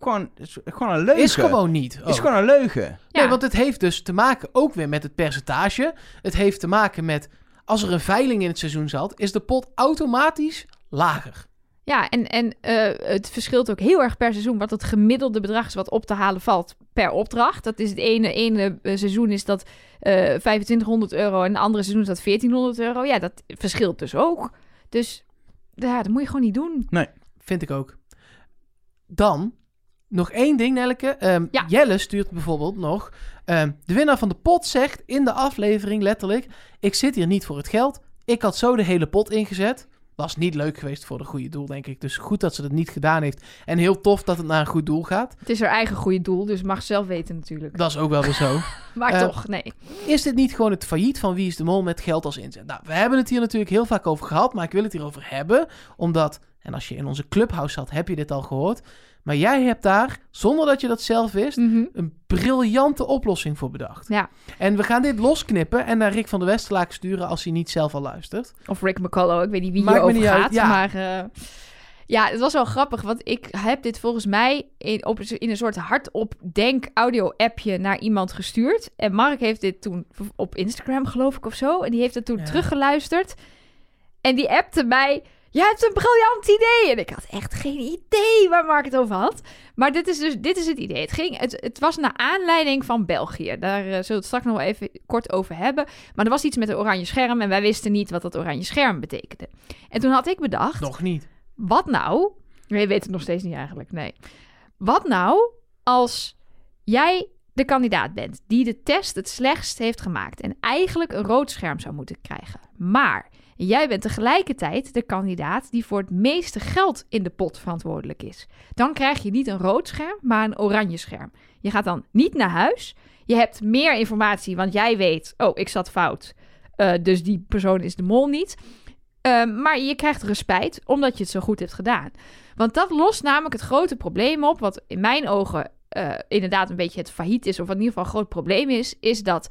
gewoon, is gewoon een leugen. Is gewoon niet. Is Oh. gewoon een leugen. Nee, Ja. want het heeft dus te maken ook weer met het percentage. Het heeft te maken met... als er een veiling in het seizoen zat... is de pot automatisch lager. Ja, en, en eh, het verschilt ook heel erg per seizoen wat het gemiddelde bedrag is wat op te halen valt per opdracht. Dat is het ene, ene eh, seizoen is dat eh 2500 euro en het andere seizoen is dat 1400 euro. Ja, dat verschilt dus ook. Dus ja, dat moet je gewoon niet doen. Vind ik ook. Dan, nog één ding, Nelleke. Ehm, Ja. Jelle stuurt bijvoorbeeld nog... ehm, de winnaar van de pot zegt in de aflevering letterlijk... ik zit hier niet voor het geld, Ik had zo de hele pot ingezet. Was niet leuk geweest voor de goede doel, denk ik. Dus goed dat ze dat niet gedaan heeft. En heel tof dat het naar een goed doel gaat. Het is haar eigen goede doel, dus mag ze zelf weten natuurlijk. Dat is ook wel weer zo. Maar Eh, toch, nee. Is dit niet gewoon het failliet van Wie is de Mol met geld als inzet? Nou, we hebben het hier natuurlijk heel vaak over gehad, maar ik wil het hierover hebben. Omdat, en als je in onze clubhouse zat, heb je dit al gehoord. Maar jij hebt daar, zonder dat je dat zelf wist, Mhm. een briljante oplossing voor bedacht. Ja. En we gaan dit losknippen en naar Rick van der Westerlaak sturen als hij niet zelf al luistert. Of Rick McCullough, ik weet niet wie Maakt me hierover niet uit, gaat. ja. Maar eh, ja, het was wel grappig, want ik heb dit volgens mij in, op, in een soort hardop denk audio appje naar iemand gestuurd. En Mark heeft dit toen op Instagram geloof ik of zo. En die heeft het toen Ja. teruggeluisterd. En die appte mij, jij hebt een briljant idee. En ik had echt geen idee waar Mark het over had. Maar dit is dus dit is het idee. Het, ging, het, het was naar aanleiding van België. Daar eh, zullen we het straks nog wel even kort over hebben. Maar er was iets met een oranje scherm en wij wisten niet wat dat oranje scherm betekende. En toen had ik bedacht, Nog niet. wat nou? Nee, je weet het nog steeds niet eigenlijk, nee. Wat nou als jij de kandidaat bent die de test het slechtst heeft gemaakt en eigenlijk een rood scherm zou moeten krijgen. Maar jij bent tegelijkertijd de kandidaat die voor het meeste geld in de pot verantwoordelijk is. Dan krijg je niet een rood scherm, maar een oranje scherm. Je gaat dan niet naar huis. Je hebt meer informatie, want jij weet, oh, ik zat fout. Eh, dus die persoon is de mol niet. Eh, maar je krijgt respijt omdat je het zo goed hebt gedaan. Want dat lost namelijk het grote probleem op, wat in mijn ogen eh, inderdaad een beetje het failliet is, of in ieder geval een groot probleem is, is dat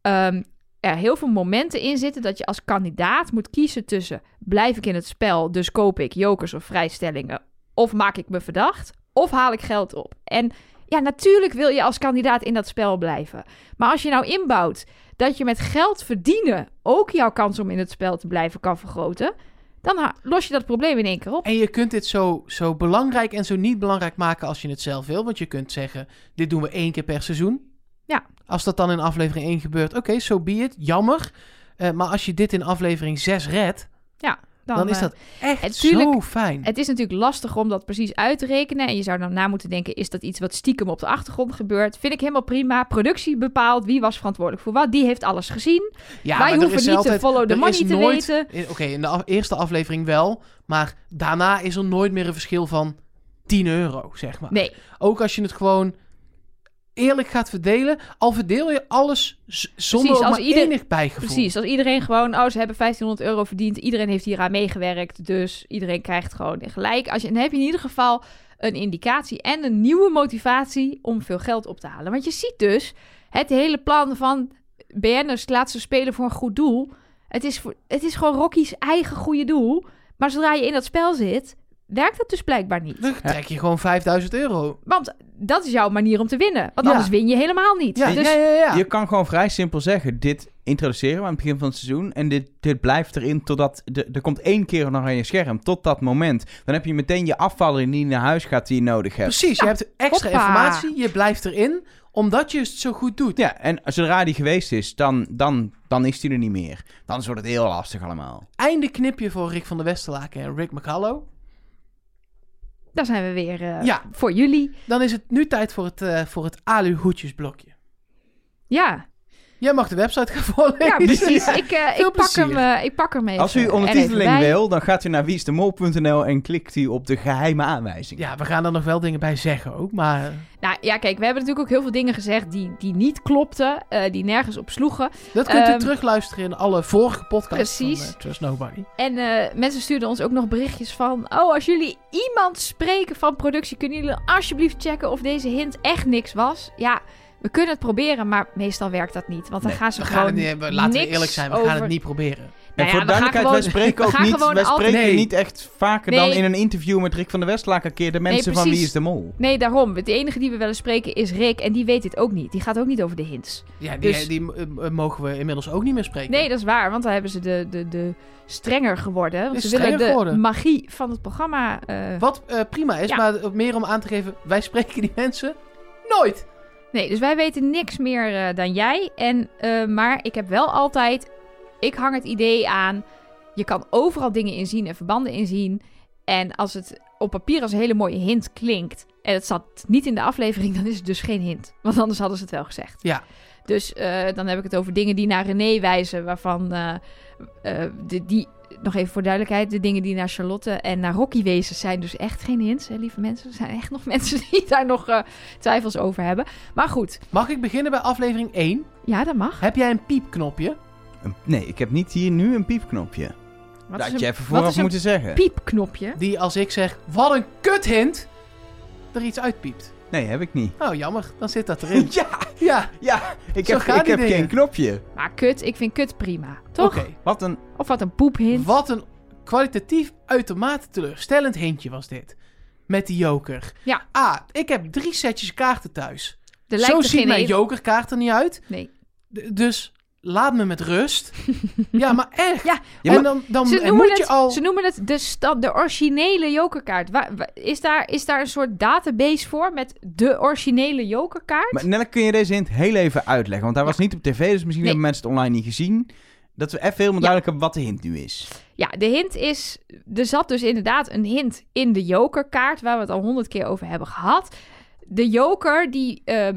ehm, er heel veel momenten in zitten dat je als kandidaat moet kiezen tussen blijf ik in het spel, dus koop ik jokers of vrijstellingen, of maak ik me verdacht, of haal ik geld op. En ja, natuurlijk wil je als kandidaat in dat spel blijven. Maar als je nou inbouwt dat je met geld verdienen ook jouw kans om in het spel te blijven kan vergroten, dan los je dat probleem in één keer op. En je kunt dit zo, zo belangrijk en zo niet belangrijk maken als je het zelf wil. Want je kunt zeggen, dit doen we één keer per seizoen. Ja. Als dat dan in aflevering 1 gebeurt, oké, zo so be it. Jammer. Eh, maar als je dit in aflevering 6 redt, dan, is eh, dat echt tuurlijk, zo fijn. Het is natuurlijk lastig om dat precies uit te rekenen. En je zou dan na moeten denken: is dat iets wat stiekem op de achtergrond gebeurt? Vind ik helemaal prima. Productie bepaalt wie was verantwoordelijk voor wat. Die heeft alles gezien. ja, Wij hoeven niet altijd- te follow the er money te nooit- weten. Oké, in de af- eerste aflevering wel. Maar daarna is er nooit meer een verschil van 10 euro, zeg maar. Nee, Ook als je het gewoon eerlijk gaat verdelen. Al verdeel je alles zonder Precies, als maar ieder- enig bijgevoel. precies. Als iedereen gewoon, oh, ze hebben 1500 euro verdiend. Iedereen heeft hieraan meegewerkt. Dus iedereen krijgt gewoon gelijk. Als je, dan heb je in ieder geval een indicatie en een nieuwe motivatie om veel geld op te halen. Want je ziet dus het hele plan van BN'ers laat ze spelen voor een goed doel. Het is, voor, het is gewoon Rocky's eigen goede doel. Maar zodra je in dat spel zit, werkt dat dus blijkbaar niet. Dan trek je gewoon 5000 euro. Want dat is jouw manier om te winnen. Want Ja. anders win je helemaal niet. Ja, dus ja, ja, ja. Je kan gewoon vrij simpel zeggen, dit introduceren we aan het begin van het seizoen en dit, dit blijft erin totdat, de, er komt één keer een oranje scherm, tot dat moment. Dan heb je meteen je afvaller die naar huis gaat die je nodig hebt. Precies, je hebt extra hoppa. informatie. Je blijft erin, omdat je het zo goed doet. Ja, en zodra die geweest is, dan, dan, dan is die er niet meer. Dan wordt het heel lastig allemaal. Einde knipje voor Rick van der Westerlaken en Rick McCallow. Dan zijn we weer eh, Ja. voor jullie. Dan is het nu tijd voor het, eh voor het alu-hoedjesblokje. Ja, Jij mag de website gaan voorlezen. ja precies. Ik, eh, Veel ik, pak hem, eh, ik pak hem even. Als u er ondertiteling wil, dan gaat u naar wieisdemol.nl en klikt u op de geheime aanwijzing. Ja, we gaan er nog wel dingen bij zeggen ook, maar Nou ja, kijk, we hebben natuurlijk ook heel veel dingen gezegd die, die niet klopten, eh, die nergens op sloegen. dat kunt u Ehm, terugluisteren in alle vorige podcasts precies. van eh, Trust Nobody. En eh, mensen stuurden ons ook nog berichtjes van... Oh, als jullie iemand spreken van productie... kunnen jullie alsjeblieft checken of deze hint echt niks was? Ja, we kunnen het proberen, maar meestal werkt dat niet. Want dan Nee, gaan ze We gewoon gaan het niet, we- laten we eerlijk zijn, we over... gaan het niet proberen. En Nou voor ja, we gaan duidelijkheid, wij spreken we ook niet, wij altijd- spreken Nee. niet echt vaker dan in een interview met Rick van der Westlaak een keer de mensen van. Wie is de Mol. Nee, daarom. De enige die we willen spreken is Rick. En die weet dit ook niet. Die gaat ook niet over de hints. Ja, die, Dus- die eh, eh, mogen we inmiddels ook niet meer spreken. Nee, dat is waar. Want dan hebben ze de, de, de strenger geworden. Want ze willen strenger de geworden. magie van het programma... eh, Wat eh, prima is, Ja. maar meer om aan te geven, wij spreken die mensen nooit. Nee, dus wij weten niks meer eh, dan jij. En, eh, maar ik heb wel altijd... Ik hang het idee aan... Je kan overal dingen inzien en verbanden inzien. En als het op papier als een hele mooie hint klinkt... en het zat niet in de aflevering, dan is het dus geen hint. Want anders hadden ze het wel gezegd. Ja. Dus eh, dan heb ik het over dingen die naar René wijzen, waarvan de, die, nog even voor duidelijkheid, de dingen die naar Charlotte en naar Rocky wezen zijn dus echt geen hints, hè, lieve mensen. Er zijn echt nog mensen die daar nog eh, twijfels over hebben. Maar goed, Mag ik beginnen bij aflevering 1? ja, dat mag. Heb jij een piepknopje? Een- Nee, ik heb niet hier nu een piepknopje. Wat Dat is had je even wat vooraf is een moeten zeggen. piepknopje? Die als ik zeg, wat een kuthint, er iets uitpiept. Nee, heb ik niet. Oh, jammer. Dan zit dat erin. Ja, ja, ja. Ik Zo heb, gaan ik die heb dingen. geen knopje. Maar kut, ik vind kut prima. Toch? oké. Wat een... Of wat een poephint. Wat een kwalitatief uitermate teleurstellend hintje was dit. Met die joker. Ja. Ah, ik heb drie setjes kaarten thuis. Er lijkt Zo ziet geen mijn een- jokerkaart er niet uit. Nee. D- dus laat me met rust. ja, maar echt. Ja, Ja, maar- en dan, dan Ze noemen, moet je het, al... ze noemen het de, sta- de originele jokerkaart. Wa- wa- is, daar, is daar een soort database voor met de originele jokerkaart? Maar Nelle, kun je deze hint heel even uitleggen? Want hij was niet op tv, dus misschien Nee. hebben mensen het online niet gezien. Dat we even helemaal duidelijk hebben wat de hint nu is. Ja, de hint is... Er zat dus inderdaad een hint in de jokerkaart... waar we het al honderd keer over hebben gehad. De joker die eh,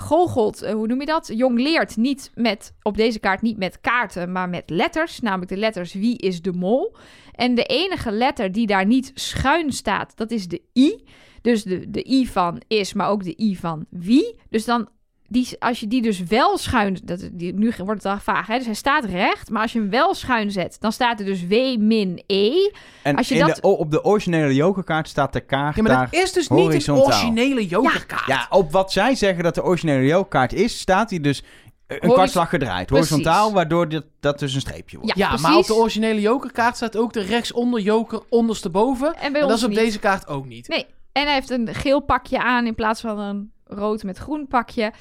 goochelt, eh, hoe noem je dat? Jong leert niet met, op deze kaart niet met kaarten, maar met letters. Namelijk de letters wie is de mol. En de enige letter die daar niet schuin staat, dat is de i. Dus de, de i van is, maar ook de i van wie. Dus dan, die, als je die dus wel schuin... Dat, die, nu wordt het al vaag, hè? Dus hij staat recht. Maar als je hem wel schuin zet, dan staat er dus w min e. En Als je dat- de, op de originele jokerkaart staat de kaart Ja, maar daar... dat is dus niet een originele jokerkaart. Ja, op wat zij zeggen dat de originele jokerkaart is, staat hij dus een Horiz- kwartslag gedraaid. Precies. Horizontaal, waardoor dat, dat dus een streepje wordt. Ja, Ja, maar op de originele jokerkaart staat ook de rechtsonder joker ondersteboven. En bij En dat ons is op niet. deze kaart ook niet. Nee, en hij heeft een geel pakje aan in plaats van een rood met groen pakje.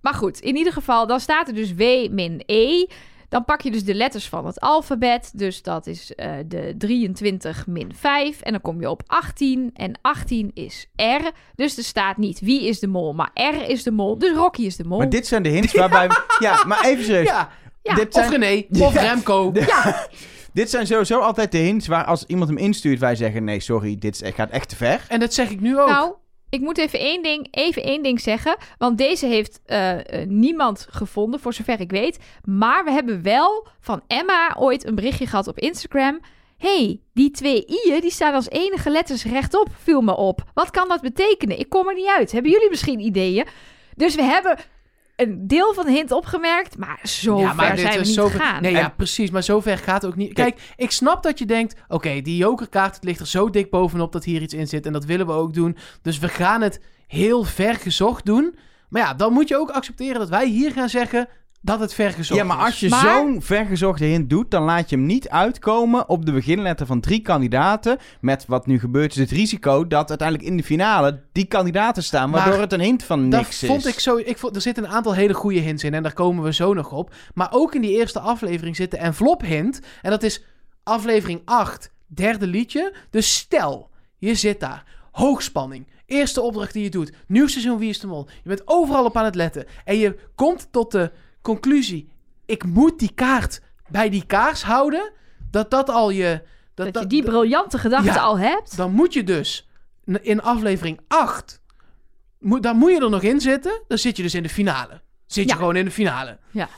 Maar goed, in ieder geval, dan staat er dus W min E. Dan pak je dus de letters van het alfabet. Dus dat is eh, de 23 min 5. En dan kom je op 18. En 18 is R. Dus er staat niet wie is de mol, maar R is de mol. Dus Rocky is de mol. Maar dit zijn de hints waarbij... ja, maar even serieus. Ja, Ja, dit of zijn, René, of Ja. Remco. dit zijn sowieso altijd de hints waar als iemand hem instuurt, wij zeggen... Nee, sorry, dit gaat echt te ver. En dat zeg ik nu ook. Nou, ik moet even één ding, even één ding zeggen. Want deze heeft eh, eh, niemand gevonden, voor zover ik weet. Maar we hebben wel van Emma ooit een berichtje gehad op Instagram. hey, die twee i'en die staan als enige letters rechtop, viel me op. Wat kan dat betekenen? Ik kom er niet uit. Hebben jullie misschien ideeën? Dus we hebben een deel van de hint opgemerkt, maar zo ja, maar ver dit zijn we is niet zo gegaan. Nee, ja, precies. Maar zo ver gaat het ook niet. Kijk, ik snap dat je denkt... Oké, die jokerkaart het ligt er zo dik bovenop dat hier iets in zit. En dat willen we ook doen. Dus we gaan het heel ver gezocht doen. Maar ja, dan moet je ook accepteren dat wij hier gaan zeggen... dat het ver gezocht Ja, maar als je Maar- zo'n vergezochte hint doet, dan laat je hem niet uitkomen op de beginletter van drie kandidaten. Met wat nu gebeurt is het risico dat uiteindelijk in de finale die kandidaten staan, Maar waardoor het een hint van Dat niks vond is. ik zo. Ik vond, er zitten een aantal hele goede hints in en daar komen we zo nog op. Maar ook in die eerste aflevering zit de envelop hint. En dat is aflevering 8, derde liedje. Dus stel, je zit daar, hoogspanning. Eerste opdracht die je doet. Nieuw seizoen Wie is de Mol. Je bent overal op aan het letten. En je komt tot de conclusie: ik moet die kaart bij die kaars houden. Dat dat al je. dat, je die briljante gedachte Ja. al hebt. Dan moet je dus in aflevering 8. Moet, dan moet je er nog in zitten. Dan zit je dus in de finale. Zit je gewoon in de finale. Ja.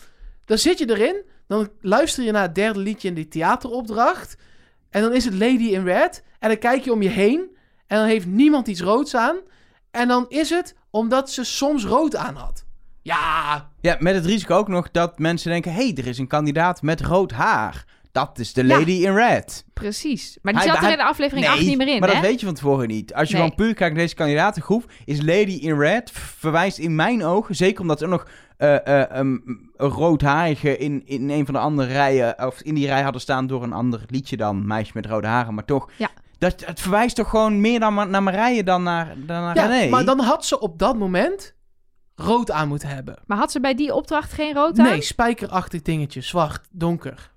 Dan zit je erin. Dan luister je naar het derde liedje in die theateropdracht. En dan is het Lady in Red. En dan kijk je om je heen. En dan heeft niemand iets roods aan. En dan is het omdat ze soms rood aan had. Ja, Ja, met het risico ook nog dat mensen denken: hé, hey, er is een kandidaat met rood haar. Dat is de Ja. lady in red. Precies. Maar die Hij- zat er hij- in de aflevering nee, 8 niet meer in, maar hè? dat weet je van tevoren niet. Als je Nee. gewoon puur kijkt naar deze kandidatengroep, is Lady in Red verwijst in mijn ogen, zeker omdat er nog eh, eh, een een roodharige in, in een van de andere rijen, of in die rij hadden staan door een ander liedje dan Meisje met rode haren, maar toch. Ja. Dat, het verwijst toch gewoon meer dan, naar Marije dan naar, dan naar ja René? maar dan had ze op dat moment rood aan moeten hebben. Maar had ze bij die opdracht geen rood aan? Nee, spijkerachtig dingetje. Zwart, donker.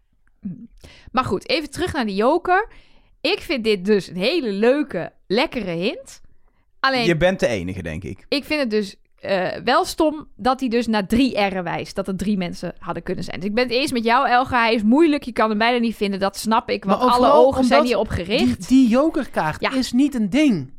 Maar goed, even terug naar de joker. Ik vind dit dus een hele leuke, lekkere hint. Alleen, Je bent de enige, denk ik. ik vind het dus eh, wel stom dat hij dus naar drie R'en wijst. Dat er drie mensen hadden kunnen zijn. Dus ik ben het eens met jou, Elga. Hij is moeilijk, je kan hem bijna niet vinden. Dat snap ik, want alle ogen zijn omdat hierop gericht. Die, die jokerkaart Ja. is niet een ding.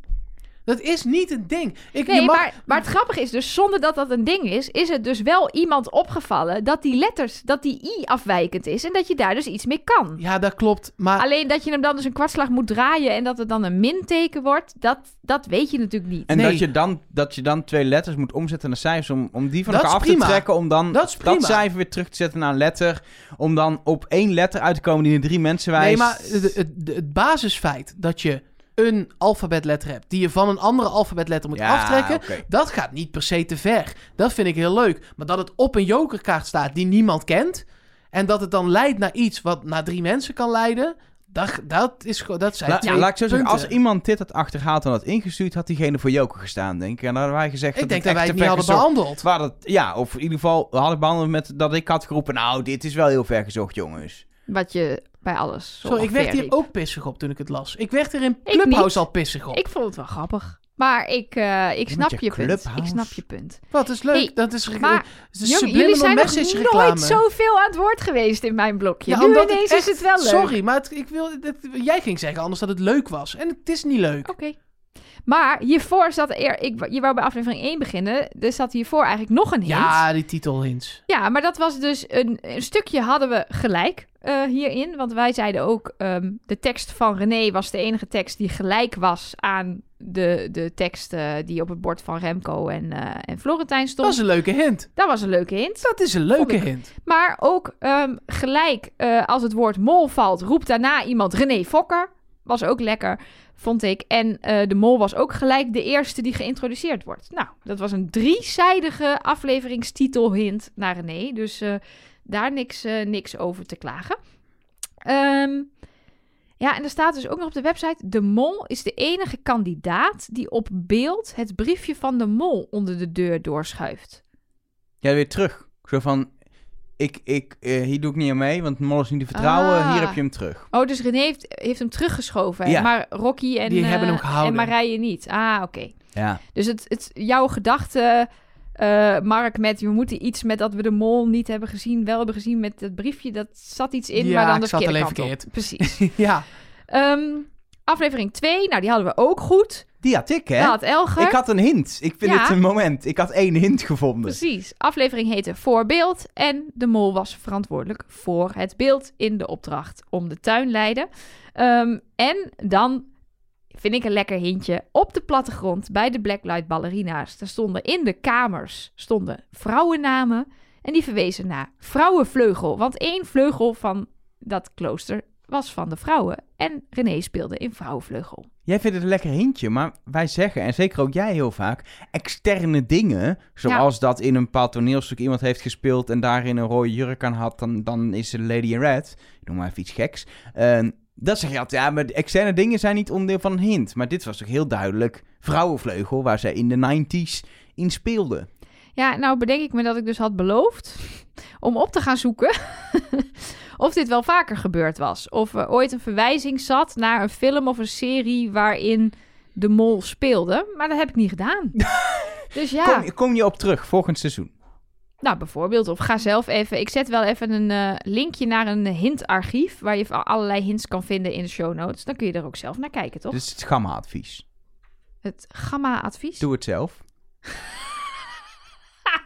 Dat is niet een ding. Ik, Nee, je mag, maar, maar het grappige is dus, zonder dat dat een ding is, is het dus wel iemand opgevallen dat die letters, dat die i afwijkend is en dat je daar dus iets mee kan. Ja, dat klopt. Maar Alleen dat je hem dan dus een kwartslag moet draaien en dat het dan een minteken wordt, dat, dat weet je natuurlijk niet. En Nee. dat, je dan, dat je dan twee letters moet omzetten naar cijfers om, om die van Dat elkaar af te trekken. Om dan Dat prima. cijfer weer terug te zetten naar een letter. Om dan op één letter uit te komen die er drie mensen wijst. Nee, maar het, het, het basisfeit dat je een alfabetletter hebt die je van een andere alfabetletter moet Ja, aftrekken, dat gaat niet per se te ver. Dat vind ik heel leuk. Maar dat het op een jokerkaart staat die niemand kent en dat het dan leidt naar iets wat naar drie mensen kan leiden, dat, dat is dat zijn La- twee laat ik zo zeggen, als iemand dit had achterhaald en had ingestuurd, had diegene voor Joker gestaan, denk ik. En dan hadden wij gezegd Ik dat denk het dat wij echt het te niet hadden gezocht- behandeld. Waar dat, ja, of in ieder geval had ik behandeld met dat ik had geroepen, nou, dit is wel heel ver gezocht, jongens. Wat je bij alles. zo Sorry, ik werd hier ook pissig op toen ik het las. Ik werd er in Clubhouse al pissig op. Ik vond het wel grappig. Maar ik, eh, ik snap je, je punt. Ik snap je punt. Wat is leuk. Hey, dat is, maar is Jong, jullie zijn nog nooit zoveel aan het woord geweest in mijn blokje. Ja, nu omdat ineens is het wel leuk. Sorry, maar het- ik wil, het- jij ging zeggen anders dat het leuk was. En het is niet leuk. Oké. Maar hiervoor zat er... Ik, je wou bij aflevering 1 beginnen. Er zat hiervoor eigenlijk nog een hint. Ja, die titel hints. Ja, maar dat was dus een, een stukje hadden we gelijk eh, hierin. Want wij zeiden ook, ehm, de tekst van René was de enige tekst die gelijk was aan de, de tekst eh, die op het bord van Remco en, eh, en Florentijn stond. Dat is een leuke hint. Dat was een leuke hint. Dat is een leuke hint. Maar ook ehm, gelijk als het woord mol valt, roept daarna iemand René Fokker. Was ook lekker, vond ik. En eh, de mol was ook gelijk de eerste die geïntroduceerd wordt. Nou, dat was een driezijdige afleveringstitelhint naar René. Dus eh, daar niks, eh, niks over te klagen. Ehm, ja, en er staat dus ook nog op de website... De mol is de enige kandidaat die op beeld het briefje van de mol onder de deur doorschuift. Ja, weer terug. Zo van, ik, ik, eh, hier doe ik niet aan mee, want Mol is niet te vertrouwen. Ah. Hier heb je hem terug. Oh, dus René heeft, heeft hem teruggeschoven. Ja. Maar Rocky en, Die hebben eh, hem gehouden. en Marije niet. Ah, oké. Ja. Dus het, het, jouw gedachte, eh, Mark, met we moeten iets met dat we de mol niet hebben gezien, wel hebben gezien met het briefje, dat zat iets in, Ja, maar dan ik de zat verkeerde kant op. Precies. ja. Ehm, aflevering 2, nou die hadden we ook goed. Die had ik, hè? Dat had Elger. Ik had een hint. Ik vind Ja. het een moment. Ik had één hint gevonden. Precies. Aflevering heette Voorbeeld. En de mol was verantwoordelijk voor het beeld in de opdracht om de tuin leiden. Ehm, en dan vind ik een lekker hintje. Op de plattegrond bij de Blacklight ballerina's. Daar stonden in de kamers stonden vrouwennamen. En die verwezen naar vrouwenvleugel. Want één vleugel van dat klooster was van de vrouwen. En René speelde in vrouwenvleugel. Jij vindt het een lekker hintje, maar wij zeggen, en zeker ook jij heel vaak, externe dingen, zoals dat in een bepaald toneelstuk iemand heeft gespeeld en daarin een rode jurk aan had, dan, dan is ze Lady in Red. Ik noem maar even iets geks. Ehm, dat zeg je altijd, ja, maar externe dingen zijn niet onderdeel van een hint. Maar dit was toch heel duidelijk vrouwenvleugel, waar zij in de 90s in speelde. Ja, nou bedenk ik me dat ik dus had beloofd om op te gaan zoeken of dit wel vaker gebeurd was. Of er ooit een verwijzing zat naar een film of een serie waarin de mol speelde. Maar dat heb ik niet gedaan. dus ja, Kom, kom je op terug, volgend seizoen. nou bijvoorbeeld. Of ga zelf even... Ik zet wel even een eh, linkje naar een hintarchief... waar je allerlei hints kan vinden in de show notes. Dan kun je er ook zelf naar kijken, toch? Dus het gamma-advies. Het gamma-advies. Doe het zelf.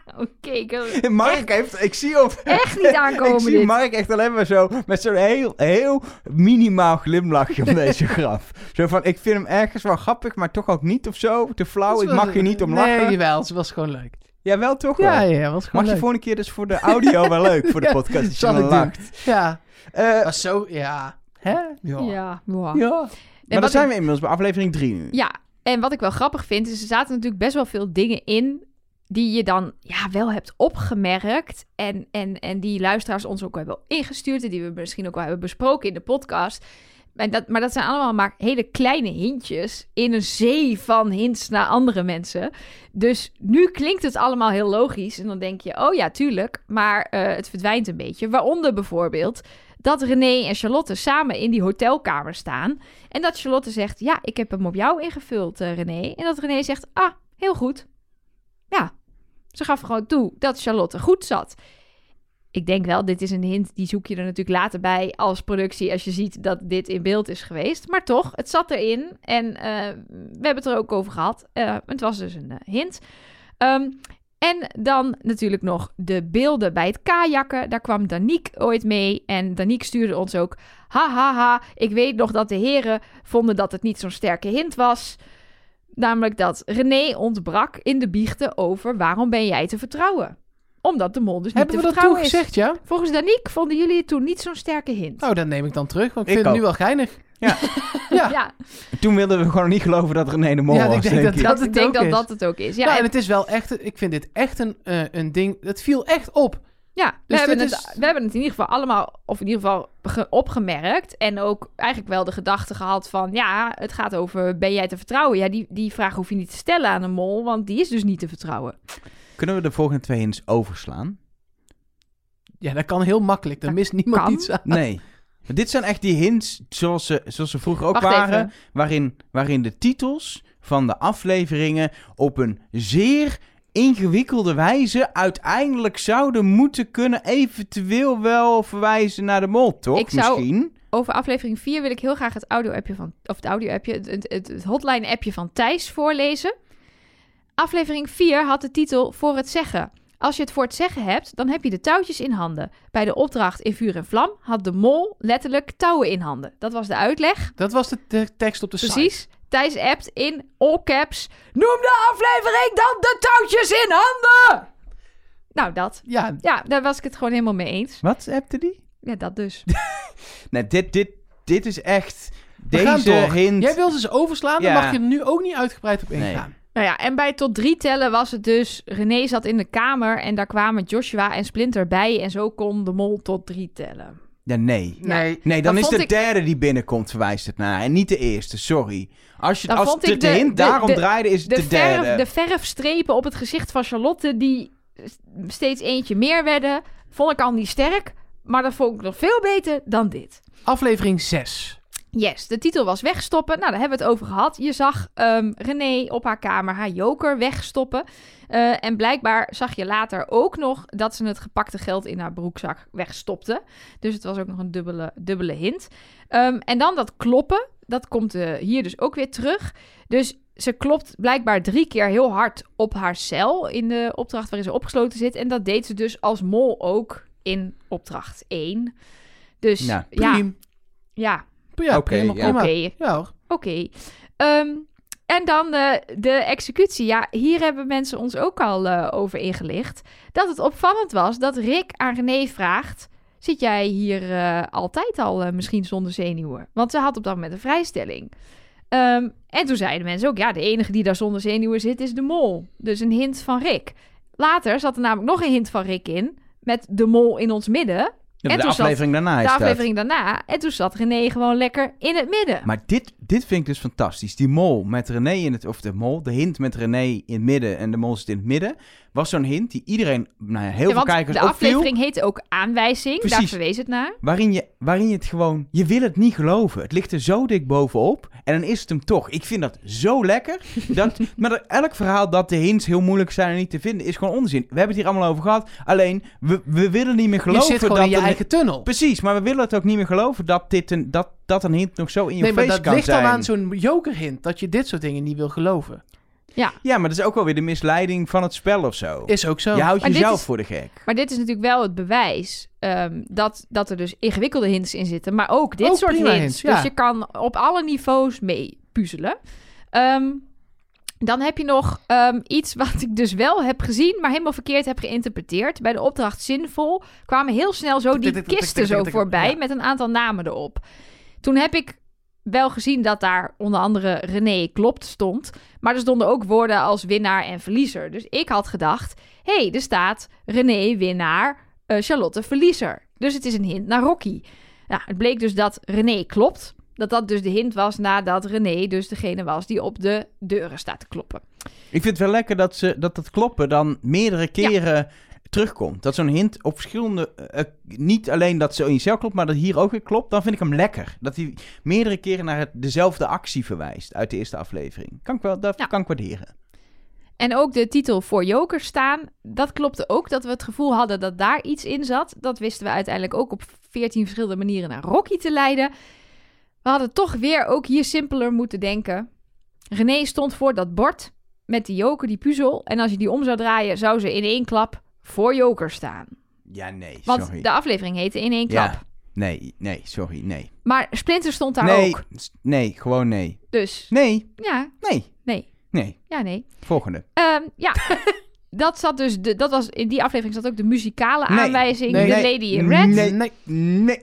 Oké, wil Mark heeft, ik zie op... echt niet aankomen Ik zie dit. Mark echt alleen maar zo met zo'n heel, heel minimaal glimlachje om deze graf. Zo van, ik vind hem ergens wel grappig, maar toch ook niet of zo. Te flauw, ik mag hier niet om lachen. Nee, jawel. Het was gewoon leuk. Ja, wel toch Ja, wel. ja, ja, was Mag gewoon je leuk. volgende keer dus voor de audio wel leuk, voor de Ja, podcast, je zal ik doen. lacht. Ja. Eh, Was zo, ja. Hè? Ja. Ja, ja. ja. En Maar dan zijn ik- we inmiddels bij aflevering 3 nu. Ja, en wat ik wel grappig vind, is er zaten natuurlijk best wel veel dingen in die je dan ja, wel hebt opgemerkt. En, en, en die luisteraars ons ook hebben ingestuurd. En die we misschien ook wel hebben besproken in de podcast. En dat, maar dat zijn allemaal maar hele kleine hintjes in een zee van hints naar andere mensen. Dus nu klinkt het allemaal heel logisch. En dan denk je, oh ja, tuurlijk. Maar eh, het verdwijnt een beetje. Waaronder bijvoorbeeld dat René en Charlotte samen in die hotelkamer staan. En dat Charlotte zegt, ja, ik heb hem op jou ingevuld, eh, René. En dat René zegt, ah, heel goed. Ja, ze gaf gewoon toe dat Charlotte goed zat. ik denk wel, dit is een hint, die zoek je er natuurlijk later bij als productie, als je ziet dat dit in beeld is geweest. Maar toch, het zat erin en eh, we hebben het er ook over gehad. Eh, het was dus een eh, hint. Ehm, en dan natuurlijk nog de beelden bij het kajakken. Daar kwam Daniek ooit mee. En Daniek stuurde ons ook... Ha, ha, ha. Ik weet nog dat de heren vonden dat het niet zo'n sterke hint was. Namelijk dat René ontbrak in de biechten over... waarom ben jij te vertrouwen? Omdat de mol dus niet Hebben te we dat toen vertrouwen is. gezegd, ja? Volgens Daniek vonden jullie het toen niet zo'n sterke hint. Nou, dat neem ik dan terug, want ik, Ik vind het nu wel geinig. Ja. Ja. ja, Toen wilden we gewoon niet geloven dat René de Mol Ja, ik was, denk denk dat ik. dat- dat, het ik denk ook dat is. dat het ook is. Ja, Ja, en en- het is wel echt, ik vind dit echt een, eh, een ding, het viel echt op. Ja, we, Dus hebben het, is- we hebben het in ieder geval allemaal, of in ieder geval ge- opgemerkt. En ook eigenlijk wel de gedachte gehad van, ja, het gaat over, ben jij te vertrouwen? Ja, die, die vraag hoef je niet te stellen aan een mol, want die is dus niet te vertrouwen. Kunnen we de volgende twee hints overslaan? Ja, dat kan heel makkelijk, daar Dat mist niemand kan. iets aan. Nee. Maar dit zijn echt die hints zoals ze, zoals ze vroeger ook Wacht waren. even. Waarin, waarin de titels van de afleveringen op een zeer ingewikkelde wijze uiteindelijk zouden moeten kunnen eventueel wel verwijzen naar de mol, toch? Ik zou- Misschien. Over aflevering 4 wil ik heel graag het audio-appje van, of het audio-appje, het, het, hotline-appje van Thijs voorlezen. Aflevering 4 had de titel Voor het zeggen. Als je het voor het zeggen hebt, dan heb je de touwtjes in handen. Bij de opdracht in vuur en vlam had de mol letterlijk touwen in handen. Dat was de uitleg. Dat was de te- tekst op de site. Precies. Thijs appt in all caps. Noem de aflevering dan de touwtjes in handen! Nou, dat. Ja, Ja, daar was ik het gewoon helemaal mee eens. Wat appte die? Ja, dat dus. Nee, dit, dit, dit is echt... we gaan Deze door. hint... Jij wil ze eens overslaan, dan Ja. mag je er nu ook niet uitgebreid op Nee. ingaan. Nou ja, en bij tot drie tellen was het dus... René zat in de kamer en daar kwamen Joshua en Splinter bij... en zo kon de mol tot drie tellen. Ja, nee. Nee. Nee, dan Dat is de ik- derde die binnenkomt verwijst het naar. En niet de eerste, sorry. Als, je, Dan als de, de de- hint de- daarom de- draaide, is het De, de derde. verf, de verfstrepen op het gezicht van Charlotte... die steeds eentje meer werden... vond ik al niet sterk... maar dat vond ik nog veel beter dan dit. Aflevering 6. Yes, de titel was wegstoppen. Nou, daar hebben we het over gehad. Je zag ehm René op haar kamer haar joker wegstoppen. Eh, en blijkbaar zag je later ook nog dat ze het gepakte geld in haar broekzak wegstopte. Dus het was ook nog een dubbele, dubbele hint. Ehm, en dan dat kloppen. Dat komt eh, hier dus ook weer terug. Dus ze klopt blijkbaar drie keer heel hard op haar cel in de opdracht waarin ze opgesloten zit. En dat deed ze dus als mol ook in opdracht 1. Dus Nou, ja, ja, Ja, Oké, ja. oké. Ja. Ehm, en dan eh, de executie. Ja, hier hebben mensen ons ook al eh, over ingelicht. Dat het opvallend was dat Rick aan René vraagt... Zit jij hier eh, altijd al misschien zonder zenuwen? Want ze had op dat moment een vrijstelling. Ehm, en toen zeiden mensen ook... Ja, de enige die daar zonder zenuwen zit is de mol. Dus een hint van Rick. Later zat er namelijk nog een hint van Rick in... met de mol in ons midden. Ja, en de zat aflevering daarna is de dat. aflevering daarna. En toen zat René gewoon lekker in het midden. Maar dit, dit vind ik dus fantastisch. Die mol met René in het... Of de mol, de hint met René in het midden en de mol zit in het midden... was zo'n hint die iedereen, nou ja, heel Ja, veel want kijkers de opviel. aflevering heet ook aanwijzing. Daar verwees het naar. Waarin je, waarin je het gewoon... Je wil het niet geloven. Het ligt er zo dik bovenop. En dan is het hem toch. Ik vind dat zo lekker. Dat, maar dat elk verhaal dat de hints heel moeilijk zijn en niet te vinden... is gewoon onzin. We hebben het hier allemaal over gehad. Alleen, we, we willen niet meer Je geloven zit gewoon dat... in je eigen tunnel. Precies, maar we willen het ook niet meer geloven dat, dit een, dat, dat een hint nog zo in je Nee, maar face dat kan ligt zijn. dan aan zo'n jokerhint dat je dit soort dingen niet wil geloven. Ja, maar dat is ook wel weer de misleiding van het spel of zo. Is ook zo. Je houdt Maar jezelf is- voor de gek. Maar dit is natuurlijk wel het bewijs ehm, dat, dat er dus ingewikkelde hints in zitten. Maar ook dit Ook soort hints. Dus ja. je kan op alle niveaus mee puzzelen. Ehm, dan heb je nog ehm, iets wat ik dus wel heb gezien, maar helemaal verkeerd heb geïnterpreteerd. Bij de opdracht Zinvol kwamen heel snel zo die kisten zo voorbij Ja. met een aantal namen erop. Toen heb ik wel gezien dat daar onder andere René klopt stond. Maar er stonden ook woorden als winnaar en verliezer. Dus ik had gedacht, hé, hey, er staat René winnaar, eh, Charlotte verliezer. Dus het is een hint naar Rocky. Nou, het bleek dus dat René klopt. Dat dat dus de hint was nadat René dus degene was die op de deuren staat te kloppen. Ik vind het wel lekker dat, ze, dat het kloppen dan meerdere keren terugkomt. Dat zo'n hint op verschillende... eh, eh, niet alleen dat zo in jezelf klopt, maar dat hier ook weer klopt. Dan vind ik hem lekker. Dat hij meerdere keren naar het, dezelfde actie verwijst uit de eerste aflevering. Kan ik wel, dat Ja. kan ik waarderen. En ook de titel voor Joker staan, dat klopte ook. Dat we het gevoel hadden dat daar iets in zat. Dat wisten we uiteindelijk ook op 14 verschillende manieren naar Rocky te leiden. We hadden toch weer ook hier simpeler moeten denken. René stond voor dat bord met die Joker, die puzzel. En als je die om zou draaien, zou ze in één klap voor Joker staan. Ja, nee, Want sorry. de aflevering heette in één klap. Ja, nee, nee, sorry, nee. Maar Splinter stond daar nee, ook. nee, gewoon nee. Dus Nee, ja, nee, nee. nee. Ja, nee. Volgende. Ehm, ja, dat zat dus. De, dat was, in die aflevering zat ook de muzikale Nee. aanwijzing. Nee. de Nee. Lady in Red. Nee. Nee, Nee.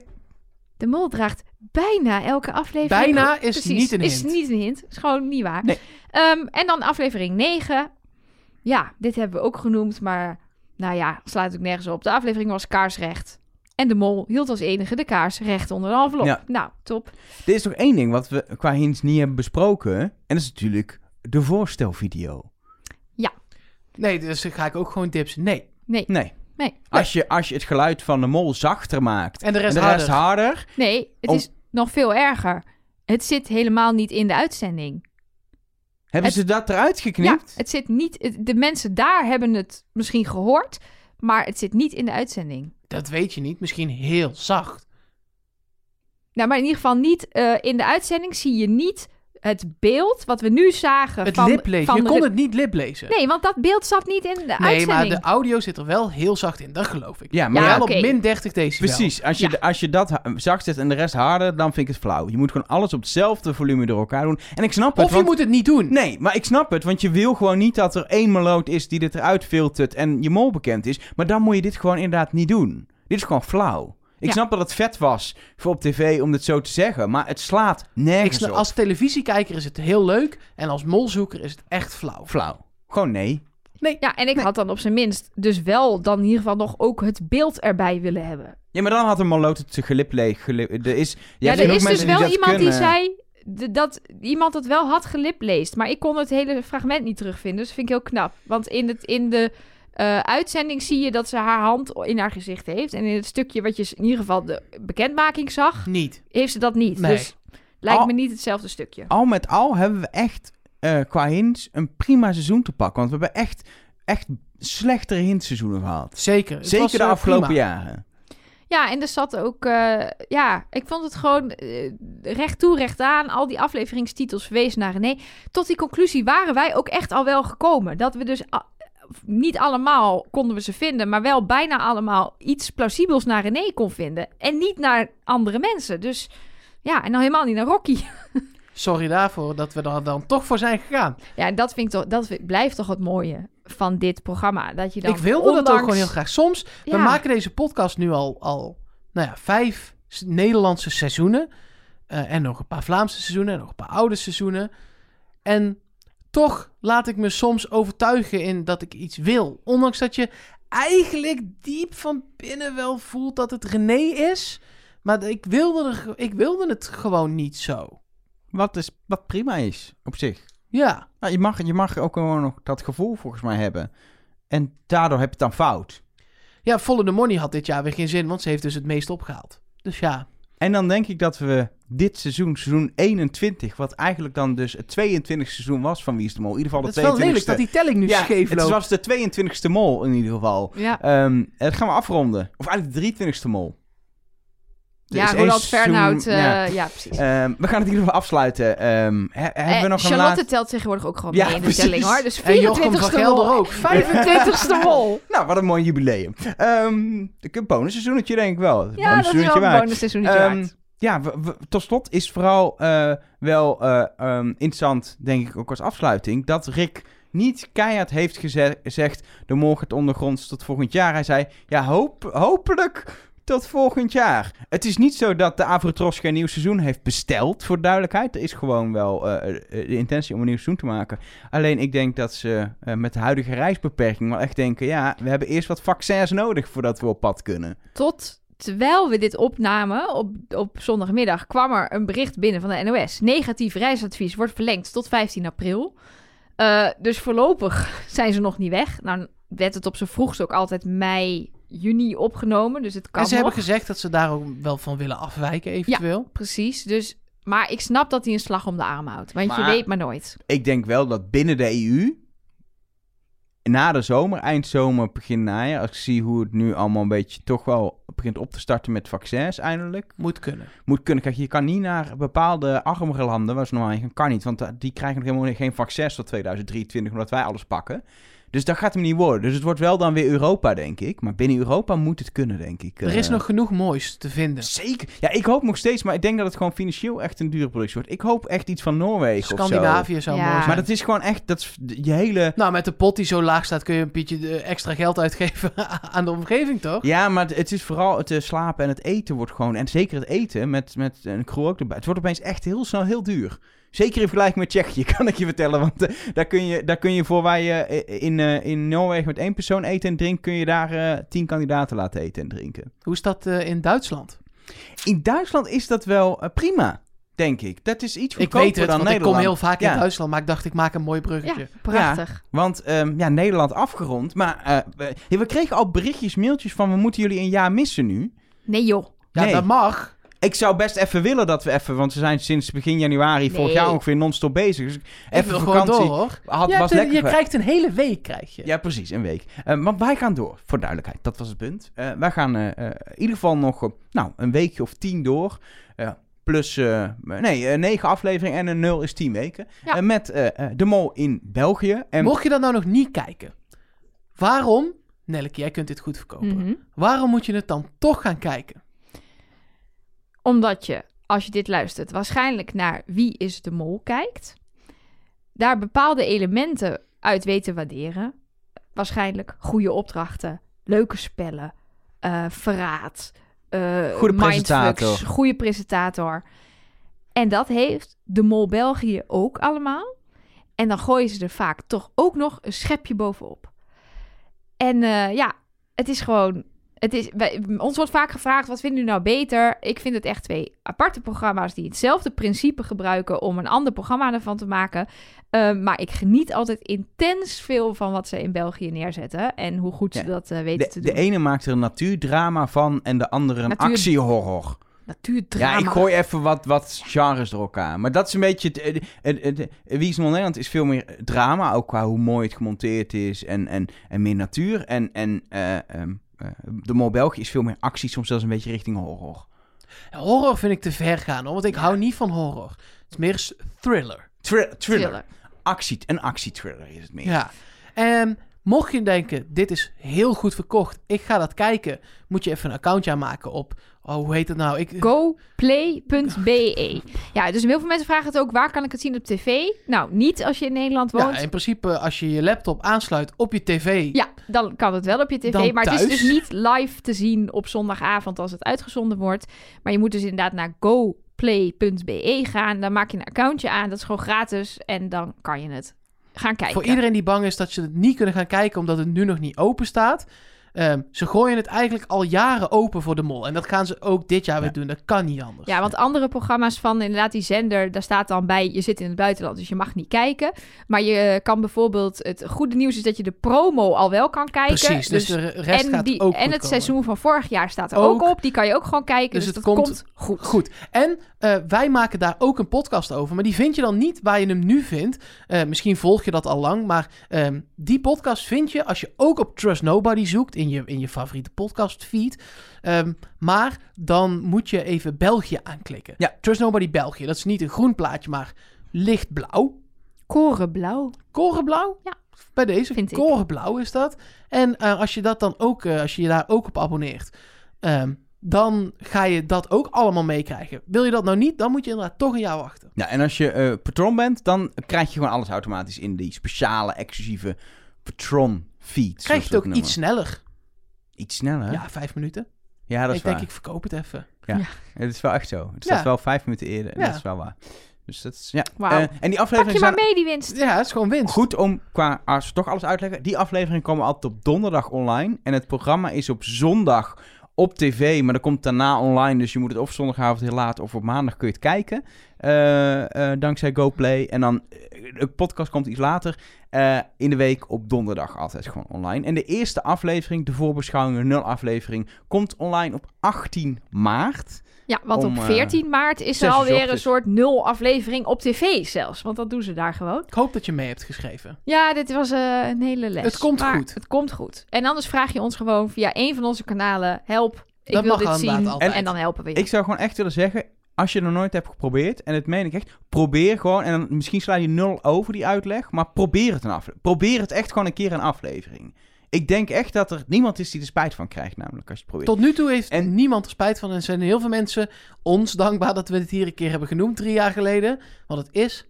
De mol draagt bijna elke aflevering. Bijna is Precies, niet een Is hint. niet een hint. Is gewoon niet waar. Ehm, en dan aflevering 9. Ja, dit hebben we ook genoemd, maar nou ja, slaat ook nergens op. De aflevering was kaarsrecht. En de mol hield als enige de kaars recht onder de envelop. Ja. Nou, top. Er is nog één ding wat we qua hints niet hebben besproken. En dat is natuurlijk de voorstelvideo. nee, dus ga ik ook gewoon dipsen. Nee. Nee, Nee. nee, Als je, als je het geluid van de mol zachter maakt En de en rest de harder. rest harder. nee. Het is nog veel erger. Het zit helemaal niet in de uitzending. Hebben Het- ze dat eruit Ja, geknipt? het zit niet. het- De mensen daar hebben het misschien gehoord, maar het zit niet in de uitzending. Dat weet je niet. Misschien heel zacht. Nou, maar in ieder geval niet eh, in de uitzending zie je niet het beeld wat we nu zagen Het van, liplezen. van Je kon het niet liplezen. Nee, want dat beeld zat niet in de Nee, uitzending. maar de audio zit er wel heel zacht in. Dat geloof ik. Ja, maar Ja, op min 30 decibel. precies. Als je, Ja. als je dat zacht zet en de rest harder, dan vind ik het flauw. Je moet gewoon alles op hetzelfde volume door elkaar doen. En ik snap het, Of je want- moet het niet doen. Nee, maar ik snap het, want je wil gewoon niet dat er één meloot is die dit eruit filtert en je mol bekend is. Maar dan moet je dit gewoon inderdaad niet doen. Dit is gewoon flauw. Ik Ja. snap dat het vet was voor op tv om dit zo te zeggen, maar het slaat nergens snap- op. als televisiekijker is het heel leuk. En als molzoeker is het echt flauw. Flauw. Gewoon nee. Ja, en ik had dan op zijn minst dus wel dan in ieder geval nog ook het beeld erbij willen hebben. Ja, maar dan had een meloot het gelipleeg. Gelip, er is, Ja, er is dus wel die iemand die zei dat iemand het wel had gelipleest. Maar ik kon het hele fragment niet terugvinden. Dus dat vind ik heel knap. Want in, het, in de eh, uitzending zie je dat ze haar hand in haar gezicht heeft. En in het stukje wat je in ieder geval de bekendmaking zag, Niet. heeft ze dat niet. Nee. Dus lijkt Al- me niet hetzelfde stukje. Al met al hebben we echt eh, qua hints een prima seizoen te pakken. Want we hebben echt, echt slechtere hintseizoenen gehad. Zeker. Het Zeker was, de eh, afgelopen prima. jaren. Ja, en er zat ook... eh, ja, ik vond het gewoon recht toe, recht aan. Al die afleveringstitels verwezen naar René. Tot die conclusie waren wij ook echt al wel gekomen. Dat we dus... niet allemaal konden we ze vinden, maar wel bijna allemaal iets plausibels naar René kon vinden. En niet naar andere mensen. Dus ja, en dan helemaal niet naar Rocky. Sorry daarvoor dat we er dan toch voor zijn gegaan. Ja, en dat, vind ik toch, dat vind- blijft toch het mooie van dit programma. Dat je dan ik wilde dat ook gewoon heel graag. Soms, we maken deze podcast nu al, al nou ja, vijf Nederlandse seizoenen. Eh, en nog een paar Vlaamse seizoenen en nog een paar oude seizoenen. En toch laat ik me soms overtuigen in dat ik iets wil. Ondanks dat je eigenlijk diep van binnen wel voelt dat het René is. Maar ik wilde, er, ik wilde het gewoon niet zo. Wat, is, wat prima is, op zich. Ja, Nou, je, mag, je mag ook gewoon nog dat gevoel volgens mij hebben. En daardoor heb je het dan fout. ja Follow the Money had dit jaar weer geen zin, want ze heeft dus het meest opgehaald. Dus ja, En dan denk ik dat we dit seizoen, seizoen 21, wat eigenlijk dan dus het 22e seizoen was van Wie is de Mol. In ieder geval het de is wel 22e. lelijk dat die telling nu ja, scheef het loopt. was de 22e mol in ieder geval. Ja, Ehm dat gaan we afronden. Of eigenlijk de 23e mol. Er ja seizoen- Fernhout. eh, ja. ja. precies. Ehm, we gaan het in ieder geval afsluiten. Ehm, he- hebben we Eh, nog een Charlotte laatste... telt tegenwoordig ook gewoon Ja, mee in de telling hoor. Dus En Jochem van 24ste Gelder mol. ook. 25ste mol. Nou, wat een mooi jubileum. Ehm een bonusseizoenetje denk ik wel. Een Ja, dat is wel een bonusseizoenetje waard. Ja, tot slot is vooral eh, wel eh, ehm, interessant, denk ik ook als afsluiting, dat Rick niet keihard heeft geze- gezegd, de morgen het ondergronds tot volgend jaar. Hij zei, ja, hoop, hopelijk tot volgend jaar. Het is niet zo dat de Avrotros geen nieuw seizoen heeft besteld, voor de duidelijkheid. Er is gewoon wel eh, de intentie om een nieuw seizoen te maken. Alleen ik denk dat ze met de huidige reisbeperking wel echt denken, ja, we hebben eerst wat vaccins nodig voordat we op pad kunnen. Tot terwijl we dit opnamen op, op zondagmiddag kwam er een bericht binnen van de NOS. Negatief reisadvies wordt verlengd tot 15 april. Eh, dus voorlopig zijn ze nog niet weg. Nou werd het op zijn vroegst ook altijd mei, juni opgenomen. Dus het kan En ze nog. hebben gezegd dat ze daar ook wel van willen afwijken eventueel. Precies, dus... Maar ik snap dat hij een slag om de arm houdt. Want je weet maar nooit. Ik denk wel dat binnen de EU na de zomer, eind zomer, begin najaar, als ik zie hoe het nu allemaal een beetje toch wel begint op te starten met vaccins eindelijk, Moet kunnen. moet kunnen. Kijk, je kan niet naar bepaalde armere landen, waar ze normaal gaan, kan niet. Want eh, die krijgen nog helemaal geen vaccins tot 2023, omdat wij alles pakken. Dus dat gaat hem niet worden. Dus het wordt wel dan weer Europa, denk ik. Maar binnen Europa moet het kunnen, denk ik. Er is Eh, nog genoeg moois te vinden. Zeker. Ja, ik hoop nog steeds, maar ik denk dat het gewoon financieel echt een dure productie wordt. Ik hoop echt iets van Noorwegen of zo. Scandinavië zou Ja. mooi zijn. Maar dat is gewoon echt, dat is je hele... Nou, met de pot die zo laag staat kun je een beetje eh, extra geld uitgeven aan de omgeving, toch? Ja, maar het is vooral het eh, slapen en het eten wordt gewoon... En zeker het eten, met, met een crew ook erbij. Het wordt opeens echt heel snel heel duur. Zeker in vergelijking met Tsjechië, kan ik je vertellen. Want eh, daar, kun je, daar kun je voor waar je eh, in, eh, in Noorwegen met één persoon eten en drinkt... kun je daar eh, tien kandidaten laten eten en drinken. Hoe is dat eh, in Duitsland? In Duitsland is dat wel prima, denk ik. Dat is iets Ik goedkoper weet het, dan want ik Nederland. kom heel vaak Ja. in Duitsland, maar ik dacht ik maak een mooi bruggetje. Ja, prachtig. Want ehm, ja, Nederland afgerond. Maar eh, we, we kregen al berichtjes, mailtjes van... we moeten jullie een jaar missen nu. Nee joh. Ja, Nee. dat mag. Ik zou best even willen dat we even... want we zijn sinds begin januari vorig jaar ongeveer non-stop bezig. Dus Ik even wil vakantie. door, hoor. Had, je was lekker je krijgt een hele week, krijg je. Ja, precies, een week. Eh, maar wij gaan door, voor duidelijkheid. Dat was het punt. Eh, wij gaan eh, in ieder geval nog nou, een weekje of tien door. Plus, eh, nee, eh, negen afleveringen en een nul is tien weken. Ja. Met de mol in België. En Mocht je dat nou nog niet kijken, waarom, Nelleke, jij kunt dit goed verkopen. Mhm. Waarom moet je het dan toch gaan kijken? Omdat je, als je dit luistert, waarschijnlijk naar Wie is de Mol kijkt. Daar bepaalde elementen uit weet te waarderen. Waarschijnlijk goede opdrachten, leuke spellen, eh, verraad, eh, Goede presentator. goede presentator. En dat heeft de Mol België ook allemaal. En dan gooien ze er vaak toch ook nog een schepje bovenop. En eh, ja, het is gewoon het is, wij, ons wordt vaak gevraagd, wat vinden jullie nou beter? Ik vind het echt twee aparte programma's die hetzelfde principe gebruiken om een ander programma ervan te maken. Uh, maar ik geniet altijd intens veel van wat ze in België neerzetten en hoe goed ze Ja, dat uh, weten de, te doen. de ene maakt er een natuurdrama van en de andere een Natuur- actiehorror. Natuurdrama. Ja, ik gooi even wat, wat genres door elkaar. Maar dat is een beetje... Het, het, het, het- Wie is Nederland is veel meer drama, ook qua hoe mooi het gemonteerd is en, en, en meer natuur. En, en eh, ehm, eh, de Mol België is veel meer actie, soms zelfs een beetje richting horror. Horror vind ik te ver gaan, hoor, want ik hou niet van horror. Het is meer thriller. Thri- thriller. Thriller. Actie, een actietriller is het meer. Ja. En mocht je denken, dit is heel goed verkocht, ik ga dat kijken, moet je even een accountje aanmaken op, oh, hoe heet het nou? Ik, GoPlay.be. Ja, dus heel veel mensen vragen het ook, waar kan ik het zien op tv? Nou, niet als je in Nederland woont. ja, in principe, als je je laptop aansluit op je tv, Ja, dan kan het wel op je tv. Dan maar het is dus niet live te zien op zondagavond als het uitgezonden wordt. Maar je moet dus inderdaad naar goplay.be gaan. Dan maak je een accountje aan. Dat is gewoon gratis. En dan kan je het gaan kijken. voor iedereen die bang is dat ze het niet kunnen gaan kijken omdat het nu nog niet open staat. ehm, ze gooien het eigenlijk al jaren open voor de mol. En dat gaan ze ook dit jaar weer doen. Dat kan niet anders. Ja, want andere programma's van inderdaad die zender, daar staat dan bij, je zit in het buitenland, dus je mag niet kijken. Maar je kan bijvoorbeeld, het goede nieuws is dat je de promo al wel kan kijken. Precies, dus, de rest en, gaat die, ook en goed het komen. seizoen van vorig jaar staat er ook, Ook. op. Die kan je ook gewoon kijken. Dus Dus, het dat komt komt, goed. Goed. En eh, wij maken daar ook een podcast over. Maar die vind je dan niet waar je hem nu vindt. Eh, misschien volg je dat al lang. Maar ehm, die podcast vind je als je ook op Trust Nobody zoekt. In je, in je favoriete podcast feed. Ehm, maar dan moet je even België aanklikken. Ja. Trust Nobody België. Dat is niet een groen plaatje, maar lichtblauw. Korenblauw. Korenblauw? Ja. Bij deze. Vind ik. Korenblauw is dat. En eh, als je dat dan ook, eh, als je je daar ook op abonneert, ehm, dan ga je dat ook allemaal meekrijgen. Wil je dat nou niet, dan moet je inderdaad toch een jaar wachten. Ja, en als je eh, patron bent, dan krijg je gewoon alles automatisch in die speciale, exclusieve patron feed. Krijg je het ook iets sneller. Iets sneller? Ja, vijf minuten. Ja, dat is ik denk, waar. ik verkoop het even. Het is wel echt zo. Het staat Ja. wel vijf minuten eerder. en Ja. Dat is wel waar. Dus dat is, ja. Wauw. Eh, en die Pak afleveringen je maar mee die winst. Ja, het is gewoon winst. goed om, qua, als we toch alles uitleggen. Die afleveringen komen altijd op donderdag online. En het programma is op zondag op tv, maar dat komt daarna online. Dus je moet het of zondagavond heel laat of op maandag kun je het kijken. Eh, eh, dankzij GoPlay. En dan, eh, de podcast komt iets later eh, in de week op donderdag altijd gewoon online. En de eerste aflevering, de voorbeschouwing, de nul aflevering, komt online op 18 maart. Ja, want Om, op eh, 14 maart is er alweer een soort nul aflevering op tv zelfs. Want dat doen ze daar gewoon. Ik hoop dat je mee hebt geschreven. Ja, dit was eh, een hele les. Het komt Maar goed. Het komt goed. En anders vraag je ons gewoon via een van onze kanalen. Help, ik Dat wil mag dit zien. altijd. En dan helpen we je. Ik zou gewoon echt willen zeggen, als je het nog nooit hebt geprobeerd, en dat meen ik echt, probeer gewoon, en dan, misschien sla je nul over die uitleg, maar probeer het een. Probeer het echt gewoon een keer een aflevering. Ik denk echt dat er niemand is die er spijt van krijgt, namelijk als je het probeert. Tot nu toe heeft En- niemand er spijt van. En zijn heel veel mensen ons dankbaar dat we het hier een keer hebben genoemd, drie jaar geleden. Want het is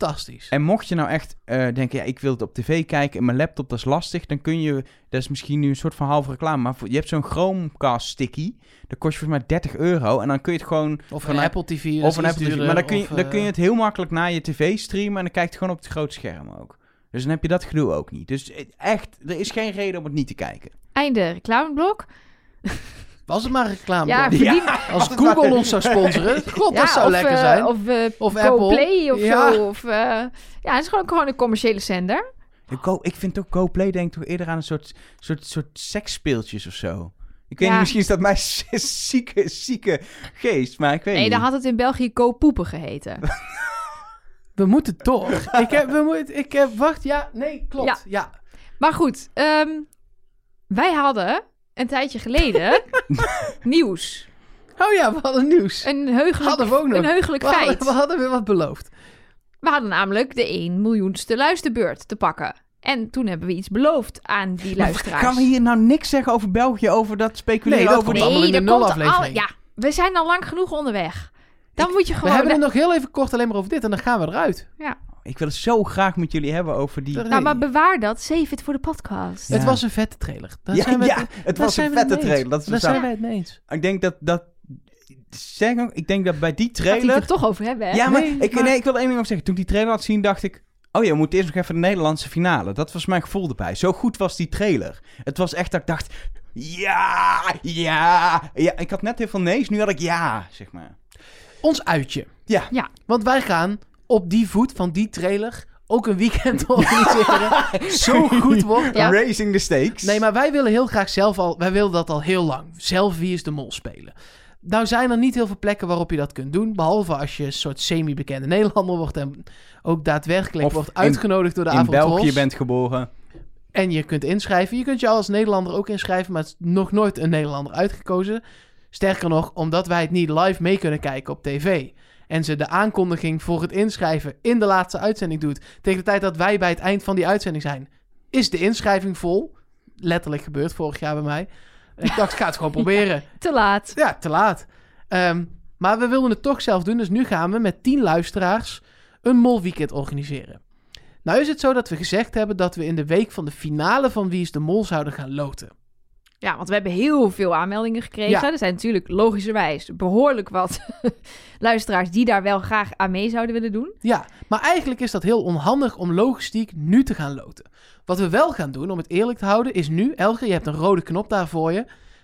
fantastisch. En mocht je nou echt eh, denken, ja, ik wil het op tv kijken en mijn laptop, dat is lastig, dan kun je, dat is misschien nu een soort van halve reclame, maar je hebt zo'n Chromecast sticky, dat kost je volgens mij 30 euro, en dan kun je het gewoon, Of een Apple TV. of een Apple TV, maar dan kun, je, of, dan kun je eh, het heel makkelijk naar je tv streamen, en dan kijkt het gewoon op het grote scherm ook. Dus dan heb je dat gedoe ook niet. Dus eh, echt, er is geen reden om het niet te kijken. Einde reclameblok. Was het maar een reclame. Ja, verdien... Als Google ons zou sponsoren. God, dat zou of, lekker eh, zijn. Of, eh Of GoPlay of Ja. zo. Of, eh, ja, het is gewoon, gewoon een commerciële zender. Ik, Go, ik vind ook GoPlay denk ik toch eerder aan een soort, soort, soort seksspeeltjes of zo. Ik weet Ja. niet, misschien is dat mijn zieke, zieke geest, maar ik weet Nee, niet. dan had het in België Go-poepen geheten. We moeten toch. ik heb, we moeten, ik heb, wacht, ja, nee, klopt. Ja. Ja. Maar goed, ehm, wij hadden een tijdje geleden nieuws. Oh ja, we hadden nieuws. Een heugelijk, Hadden we ook nog. een heugelijk we, hadden, feit. we hadden weer wat beloofd. We hadden namelijk de 1 miljoenste luisterbeurt te pakken. En toen hebben we iets beloofd aan die Maar luisteraars. Gaan we hier nou niks zeggen over België, over dat speculeren Nee, dat over komt die... allemaal in de komt nulaflevering. al- Ja, we zijn al lang genoeg onderweg. Dan moet je We gewoon... hebben het nog heel even kort alleen maar over dit en dan gaan we eruit. Ik wil het zo graag met jullie hebben over die... Nou, maar bewaar dat. Save it voor de podcast. Ja. Het was een vette trailer. Daar ja, zijn we ja, het, was een vette trailer. Dat is Daar zijn wij het mee eens. Ik denk dat... dat zeg ook, ik denk dat bij die Gaat hij het trailer... er toch over hebben, hè? Ja, maar, Nee, ik, maar- Nee, ik wil één ding over zeggen. Toen ik die trailer had zien, dacht ik... Oh ja, we moeten eerst nog even de Nederlandse finale. Dat was mijn gevoel erbij. Zo goed was die trailer. Het was echt dat ik dacht... Ja, ja, ja. Ik had net heel veel nee's, nu had ik ja, zeg maar. Ons uitje. Ja. Ja. Want wij gaan op die voet van die trailer ook een weekend organiseren. Zo goed wordt Ja. Raising the stakes. Nee, maar wij willen heel graag zelf al... Wij willen dat al heel lang. Zelf Wie is de Mol spelen. Nou zijn er niet heel veel plekken waarop je dat kunt doen. Behalve als je een soort semi-bekende Nederlander wordt... en ook daadwerkelijk Of wordt in- uitgenodigd door de in avondtrolls. België bent geboren. En je kunt inschrijven. Je kunt je als Nederlander ook inschrijven, maar het is nog nooit een Nederlander uitgekozen. Sterker nog, omdat wij het niet live mee kunnen kijken op tv. En ze de aankondiging voor het inschrijven in de laatste uitzending doet. Tegen de tijd dat wij bij het eind van die uitzending zijn, is de inschrijving vol. Letterlijk gebeurd vorig jaar bij mij. Ik dacht, ik ga het gewoon proberen. Te laat. Ja, te laat. Ehm, maar we wilden het toch zelf doen. Dus nu gaan we met 10 luisteraars een molweekend organiseren. Nou is het zo dat we gezegd hebben dat we in de week van de finale van Wie is de Mol zouden gaan loten. Ja, want we hebben heel veel aanmeldingen gekregen. Ja. Er zijn natuurlijk logischerwijs behoorlijk wat luisteraars die daar wel graag aan mee zouden willen doen. Ja, maar eigenlijk is dat heel onhandig om logistiek nu te gaan loten. Wat we wel gaan doen, om het eerlijk te houden, is nu, Elger, je hebt een rode knop daar voor je.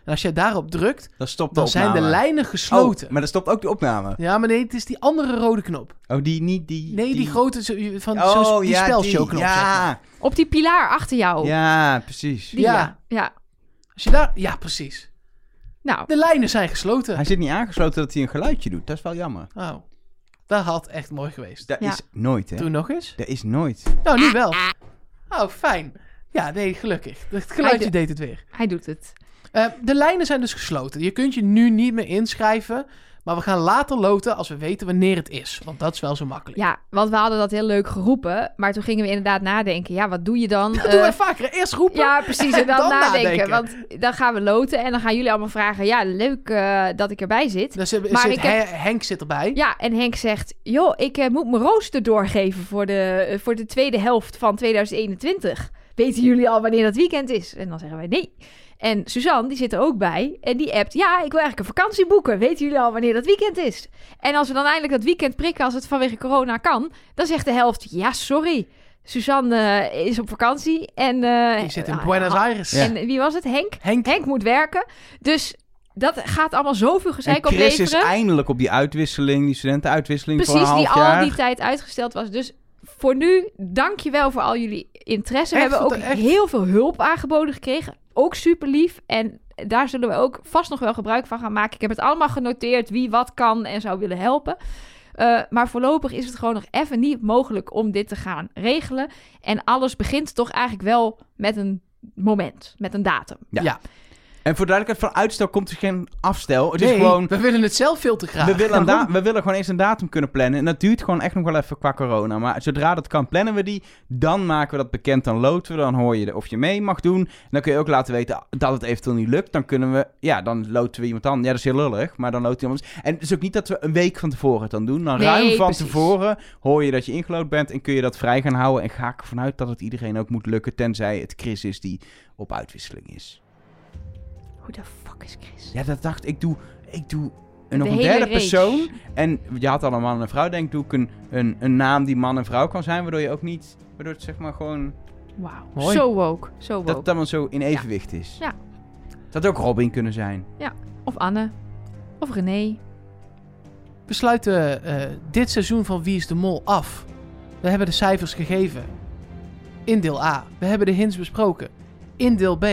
En als je daarop drukt, Dan stopt de dan zijn de lijnen gesloten. Oh, maar dan stopt ook de opname. Ja, maar nee, het is die andere rode knop. Oh, die niet die... Nee, die, grote zo- van Oh, zo'n die ja, spelshow-knop. die. zeg maar. Ja, Op die pilaar achter jou. ja, precies. Die, Ja. ja. ja. Als je daar... Ja, precies. Nou, De lijnen zijn gesloten. Hij zit niet aangesloten dat hij een geluidje doet. Dat is wel jammer. Oh, dat had echt mooi geweest. Dat Ja. is nooit, hè? Doe nog eens. Dat is nooit. Nou, nu wel. Oh, fijn. Ja, nee, gelukkig. Het geluidje Hij deed het weer. hij doet het. Eh, de lijnen zijn dus gesloten. Je kunt je nu niet meer inschrijven. Maar we gaan later loten als we weten wanneer het is. Want dat is wel zo makkelijk. Ja, want we hadden dat heel leuk geroepen. Maar toen gingen we inderdaad nadenken. Ja, wat doe je dan? Dat Eh, doen we vaker. Eerst roepen. Ja, precies. En dan, Dan nadenken. nadenken. Want dan gaan we loten en dan gaan jullie allemaal vragen... Ja, leuk eh, dat ik erbij zit. Dus Maar zit ik heb- Hen- Henk zit erbij. Ja, en Henk zegt... joh, ik eh, moet mijn rooster doorgeven voor de, eh, voor de tweede helft van 2021. Weten jullie al wanneer dat weekend is? En dan zeggen wij nee. En Suzanne, die zit er ook bij. En die appt, ja, ik wil eigenlijk een vakantie boeken. Weten jullie al wanneer dat weekend is? En als we dan eindelijk dat weekend prikken, als het vanwege corona kan... dan zegt de helft, ja, sorry. Suzanne eh, is op vakantie en... eh, Die zit in ah, Buenos Aires. Ja. En wie was het? Henk? Henk. Henk moet werken. Dus dat gaat allemaal zoveel gezeik Chris opleveren. is eindelijk op die uitwisseling, die studentenuitwisseling voor Precies, een die half al jaar. die tijd uitgesteld was. Dus voor nu, dank je wel voor al jullie interesse. We Echt, hebben ook echt- heel veel hulp aangeboden gekregen. Ook super lief. En daar zullen we ook vast nog wel gebruik van gaan maken. Ik heb het allemaal genoteerd wie wat kan en zou willen helpen. Eh, maar voorlopig is het gewoon nog even niet mogelijk om dit te gaan regelen. En alles begint toch eigenlijk wel met een moment, met een datum. Ja. Ja. En voor duidelijkheid, van uitstel komt er geen afstel. Het is gewoon... we willen het zelf veel te graag. We willen, da- we willen gewoon eens een datum kunnen plannen. En dat duurt gewoon echt nog wel even qua corona. Maar zodra dat kan, plannen we die. Dan maken we dat bekend. Dan loten we. Dan hoor je of je mee mag doen. En dan kun je ook laten weten dat het eventueel niet lukt. Dan kunnen we... Ja, dan loten we iemand aan. Ja, dat is heel lullig. Maar dan loten we iemand... En het is ook niet dat we een week van tevoren het dan doen. Dan Nee, ruim van precies. tevoren hoor je dat je ingelood bent. En kun je dat vrij gaan houden. En ga ik ervan uit dat het iedereen ook moet lukken. Tenzij het Chris is die op uitwisseling is. Hoe de fuck is Chris? Ja, dat dacht ik. Doe, ik doe De nog een derde reeks. persoon. En je had al een man en een vrouw. Denk doe ik een, een, een naam die man en vrouw kan zijn. Waardoor je ook niet... Waardoor het zeg maar gewoon... Wauw. Zo woke. Zo woke. Dat het allemaal zo in evenwicht is. Ja. Dat had ook Robin kunnen zijn. Of Anne. Of René. We sluiten eh, dit seizoen van Wie is de Mol af. We hebben de cijfers gegeven. In deel A. We hebben de hints besproken. In deel B.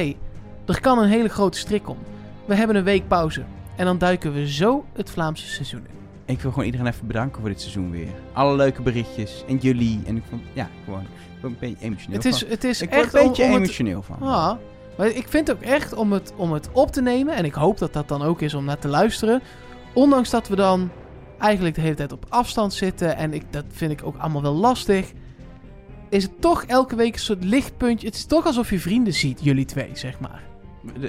Er kan een hele grote strik om. We hebben een week pauze. En dan duiken we zo het Vlaamse seizoen in. Ik wil gewoon iedereen even bedanken voor dit seizoen weer. Alle leuke berichtjes. En jullie. En ik vond... Ja, gewoon... Ik word een beetje emotioneel Het is, van. het is Ik word echt een beetje om, om het, emotioneel van. Ah, maar ik vind ook echt om het, om het op te nemen. En ik hoop dat dat dan ook is om naar te luisteren. Ondanks dat we dan eigenlijk de hele tijd op afstand zitten. En ik, dat vind ik ook allemaal wel lastig. Is het toch elke week een soort lichtpuntje. Het is toch alsof je vrienden ziet, jullie twee, zeg maar.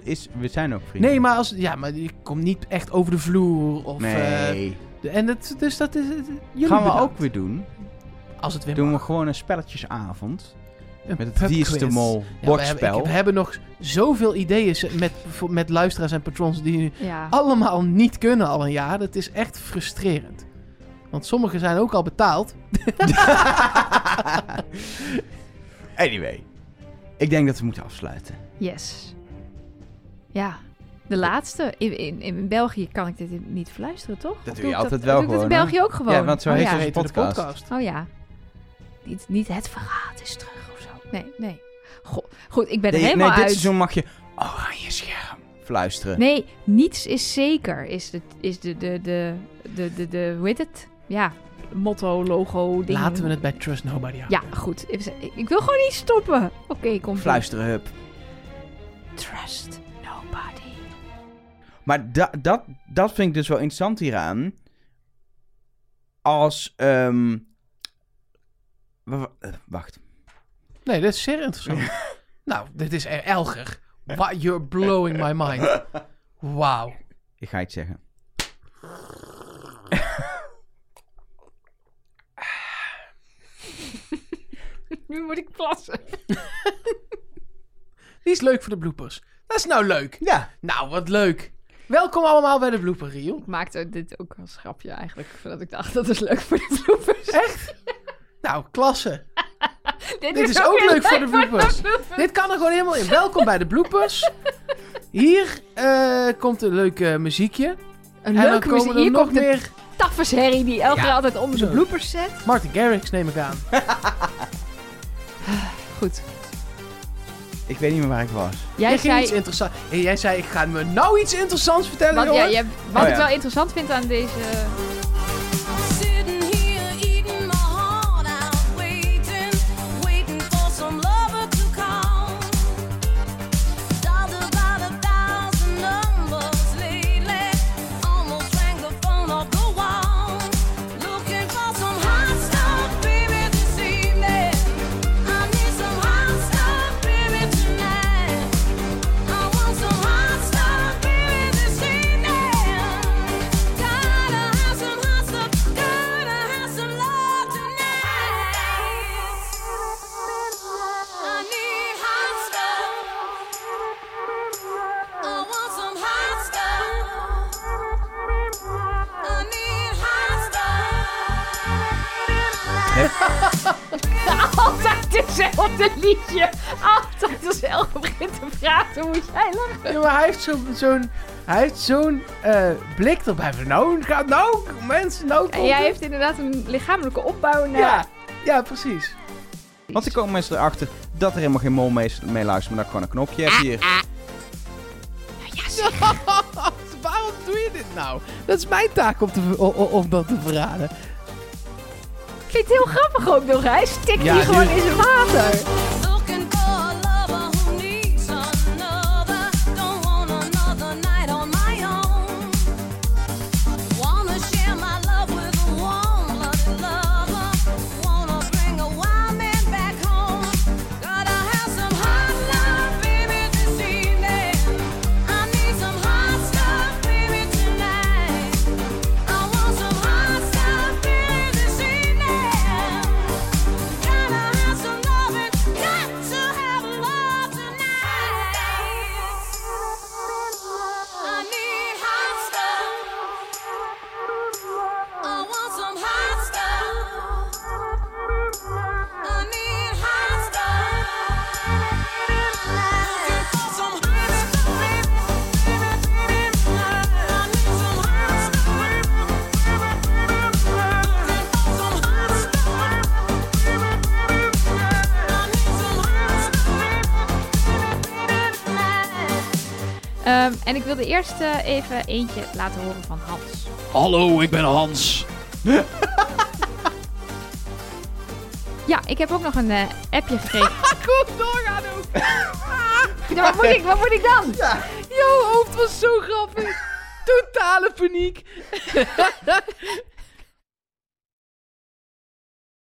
Is, we zijn ook vrienden. Nee, maar, als, ja, maar je komt niet echt over de vloer. Of, eh, Nee. de- en het, dus dat is... het- Jullie Gaan we bedankt. ook weer doen. Als het weer Doen we gewoon een spelletjesavond. Een Met het Wie de. Mol Ja, we, hebben, bordspel. ik- we hebben nog zoveel ideeën met, met luisteraars en patrons die Ja. allemaal niet kunnen al een jaar. Dat is echt frustrerend. Want sommige zijn ook al betaald. anyway. Ik denk dat we moeten afsluiten. Yes. Ja. De laatste. In, in, in België kan ik dit niet fluisteren, toch? Dat doe je altijd doe wel ik dat in gewoon, België ook gewoon? Ja, want zo oh, heet ja. de podcast. Oh ja. Niet, niet het verraad is terug of zo. Nee, nee. Goh, goed, ik ben er Nee, helemaal nee, dit uit. seizoen mag je oranje scherm fluisteren. Nee, niets is zeker. Is de, is de, de, de, de, de, de, hoe heet het? Ja, motto, logo, ding. Laten we het bij Trust Nobody Ja, houden. goed. Ik ik wil gewoon niet stoppen. Oké, kom. Fluisteren, hup. Trust nobody. Maar da, dat, dat vind ik dus wel interessant hieraan. Als, ehm eh, wacht. Nee, dat is zeer interessant. nou, dit is er Elger. You're blowing my mind. Wauw. Ik ga iets zeggen. Nu moet ik plassen. Die is leuk voor de bloopers. Dat is nou leuk. Ja. Nou, wat leuk. Welkom allemaal bij de blooper reel. Ik maakte dit ook als grapje eigenlijk. Voordat ik dacht, dat is leuk voor de bloopers. Echt? Nou, klasse. Dit is ook weer leuk voor de bloopers. Dit kan er gewoon helemaal in. Welkom bij de bloopers. Hier eh, komt een leuk muziekje. Een en dan leuke muziek. komen er Hier nog komt de meer tafersherrie die elke Ja. keer altijd onder de Zo. bloopers zet. Martin Garrix, neem ik aan. Goed. Ik weet niet meer waar ik was. Jij zei... iets interessants. En jij zei, ik ga me nou iets interessants vertellen, Wat, ja, jij- wat Oh, ik ja. wel interessant vind aan deze... liedje. Altijd als Elge begint te praten, moet jij lachen. Ja, maar hij heeft zo- zo'n Hij heeft zo'n eh, blik erbij van, nou, gaat nou, mensen, nou En jij het. heeft inderdaad een lichamelijke opbouw naar... Ja, ja, precies. Want er komen mensen erachter dat er helemaal geen mol mee, mee luistert, maar dat ik gewoon een knopje heb hier. Waarom doe je dit nou? Dat is mijn taak om, te, om dat te verraden. Vind het heel grappig ook nog. Hij stikt Ja, nu- gewoon in zijn water. En ik wilde eerst eh, even eentje laten horen van Hans. Hallo, ik ben Hans. Ja, ik heb ook nog een eh, appje gekregen. Goed doorgaan ook. Ja, wat, moet ik, wat moet ik dan? Jouw hoofd was zo grappig. Totale paniek.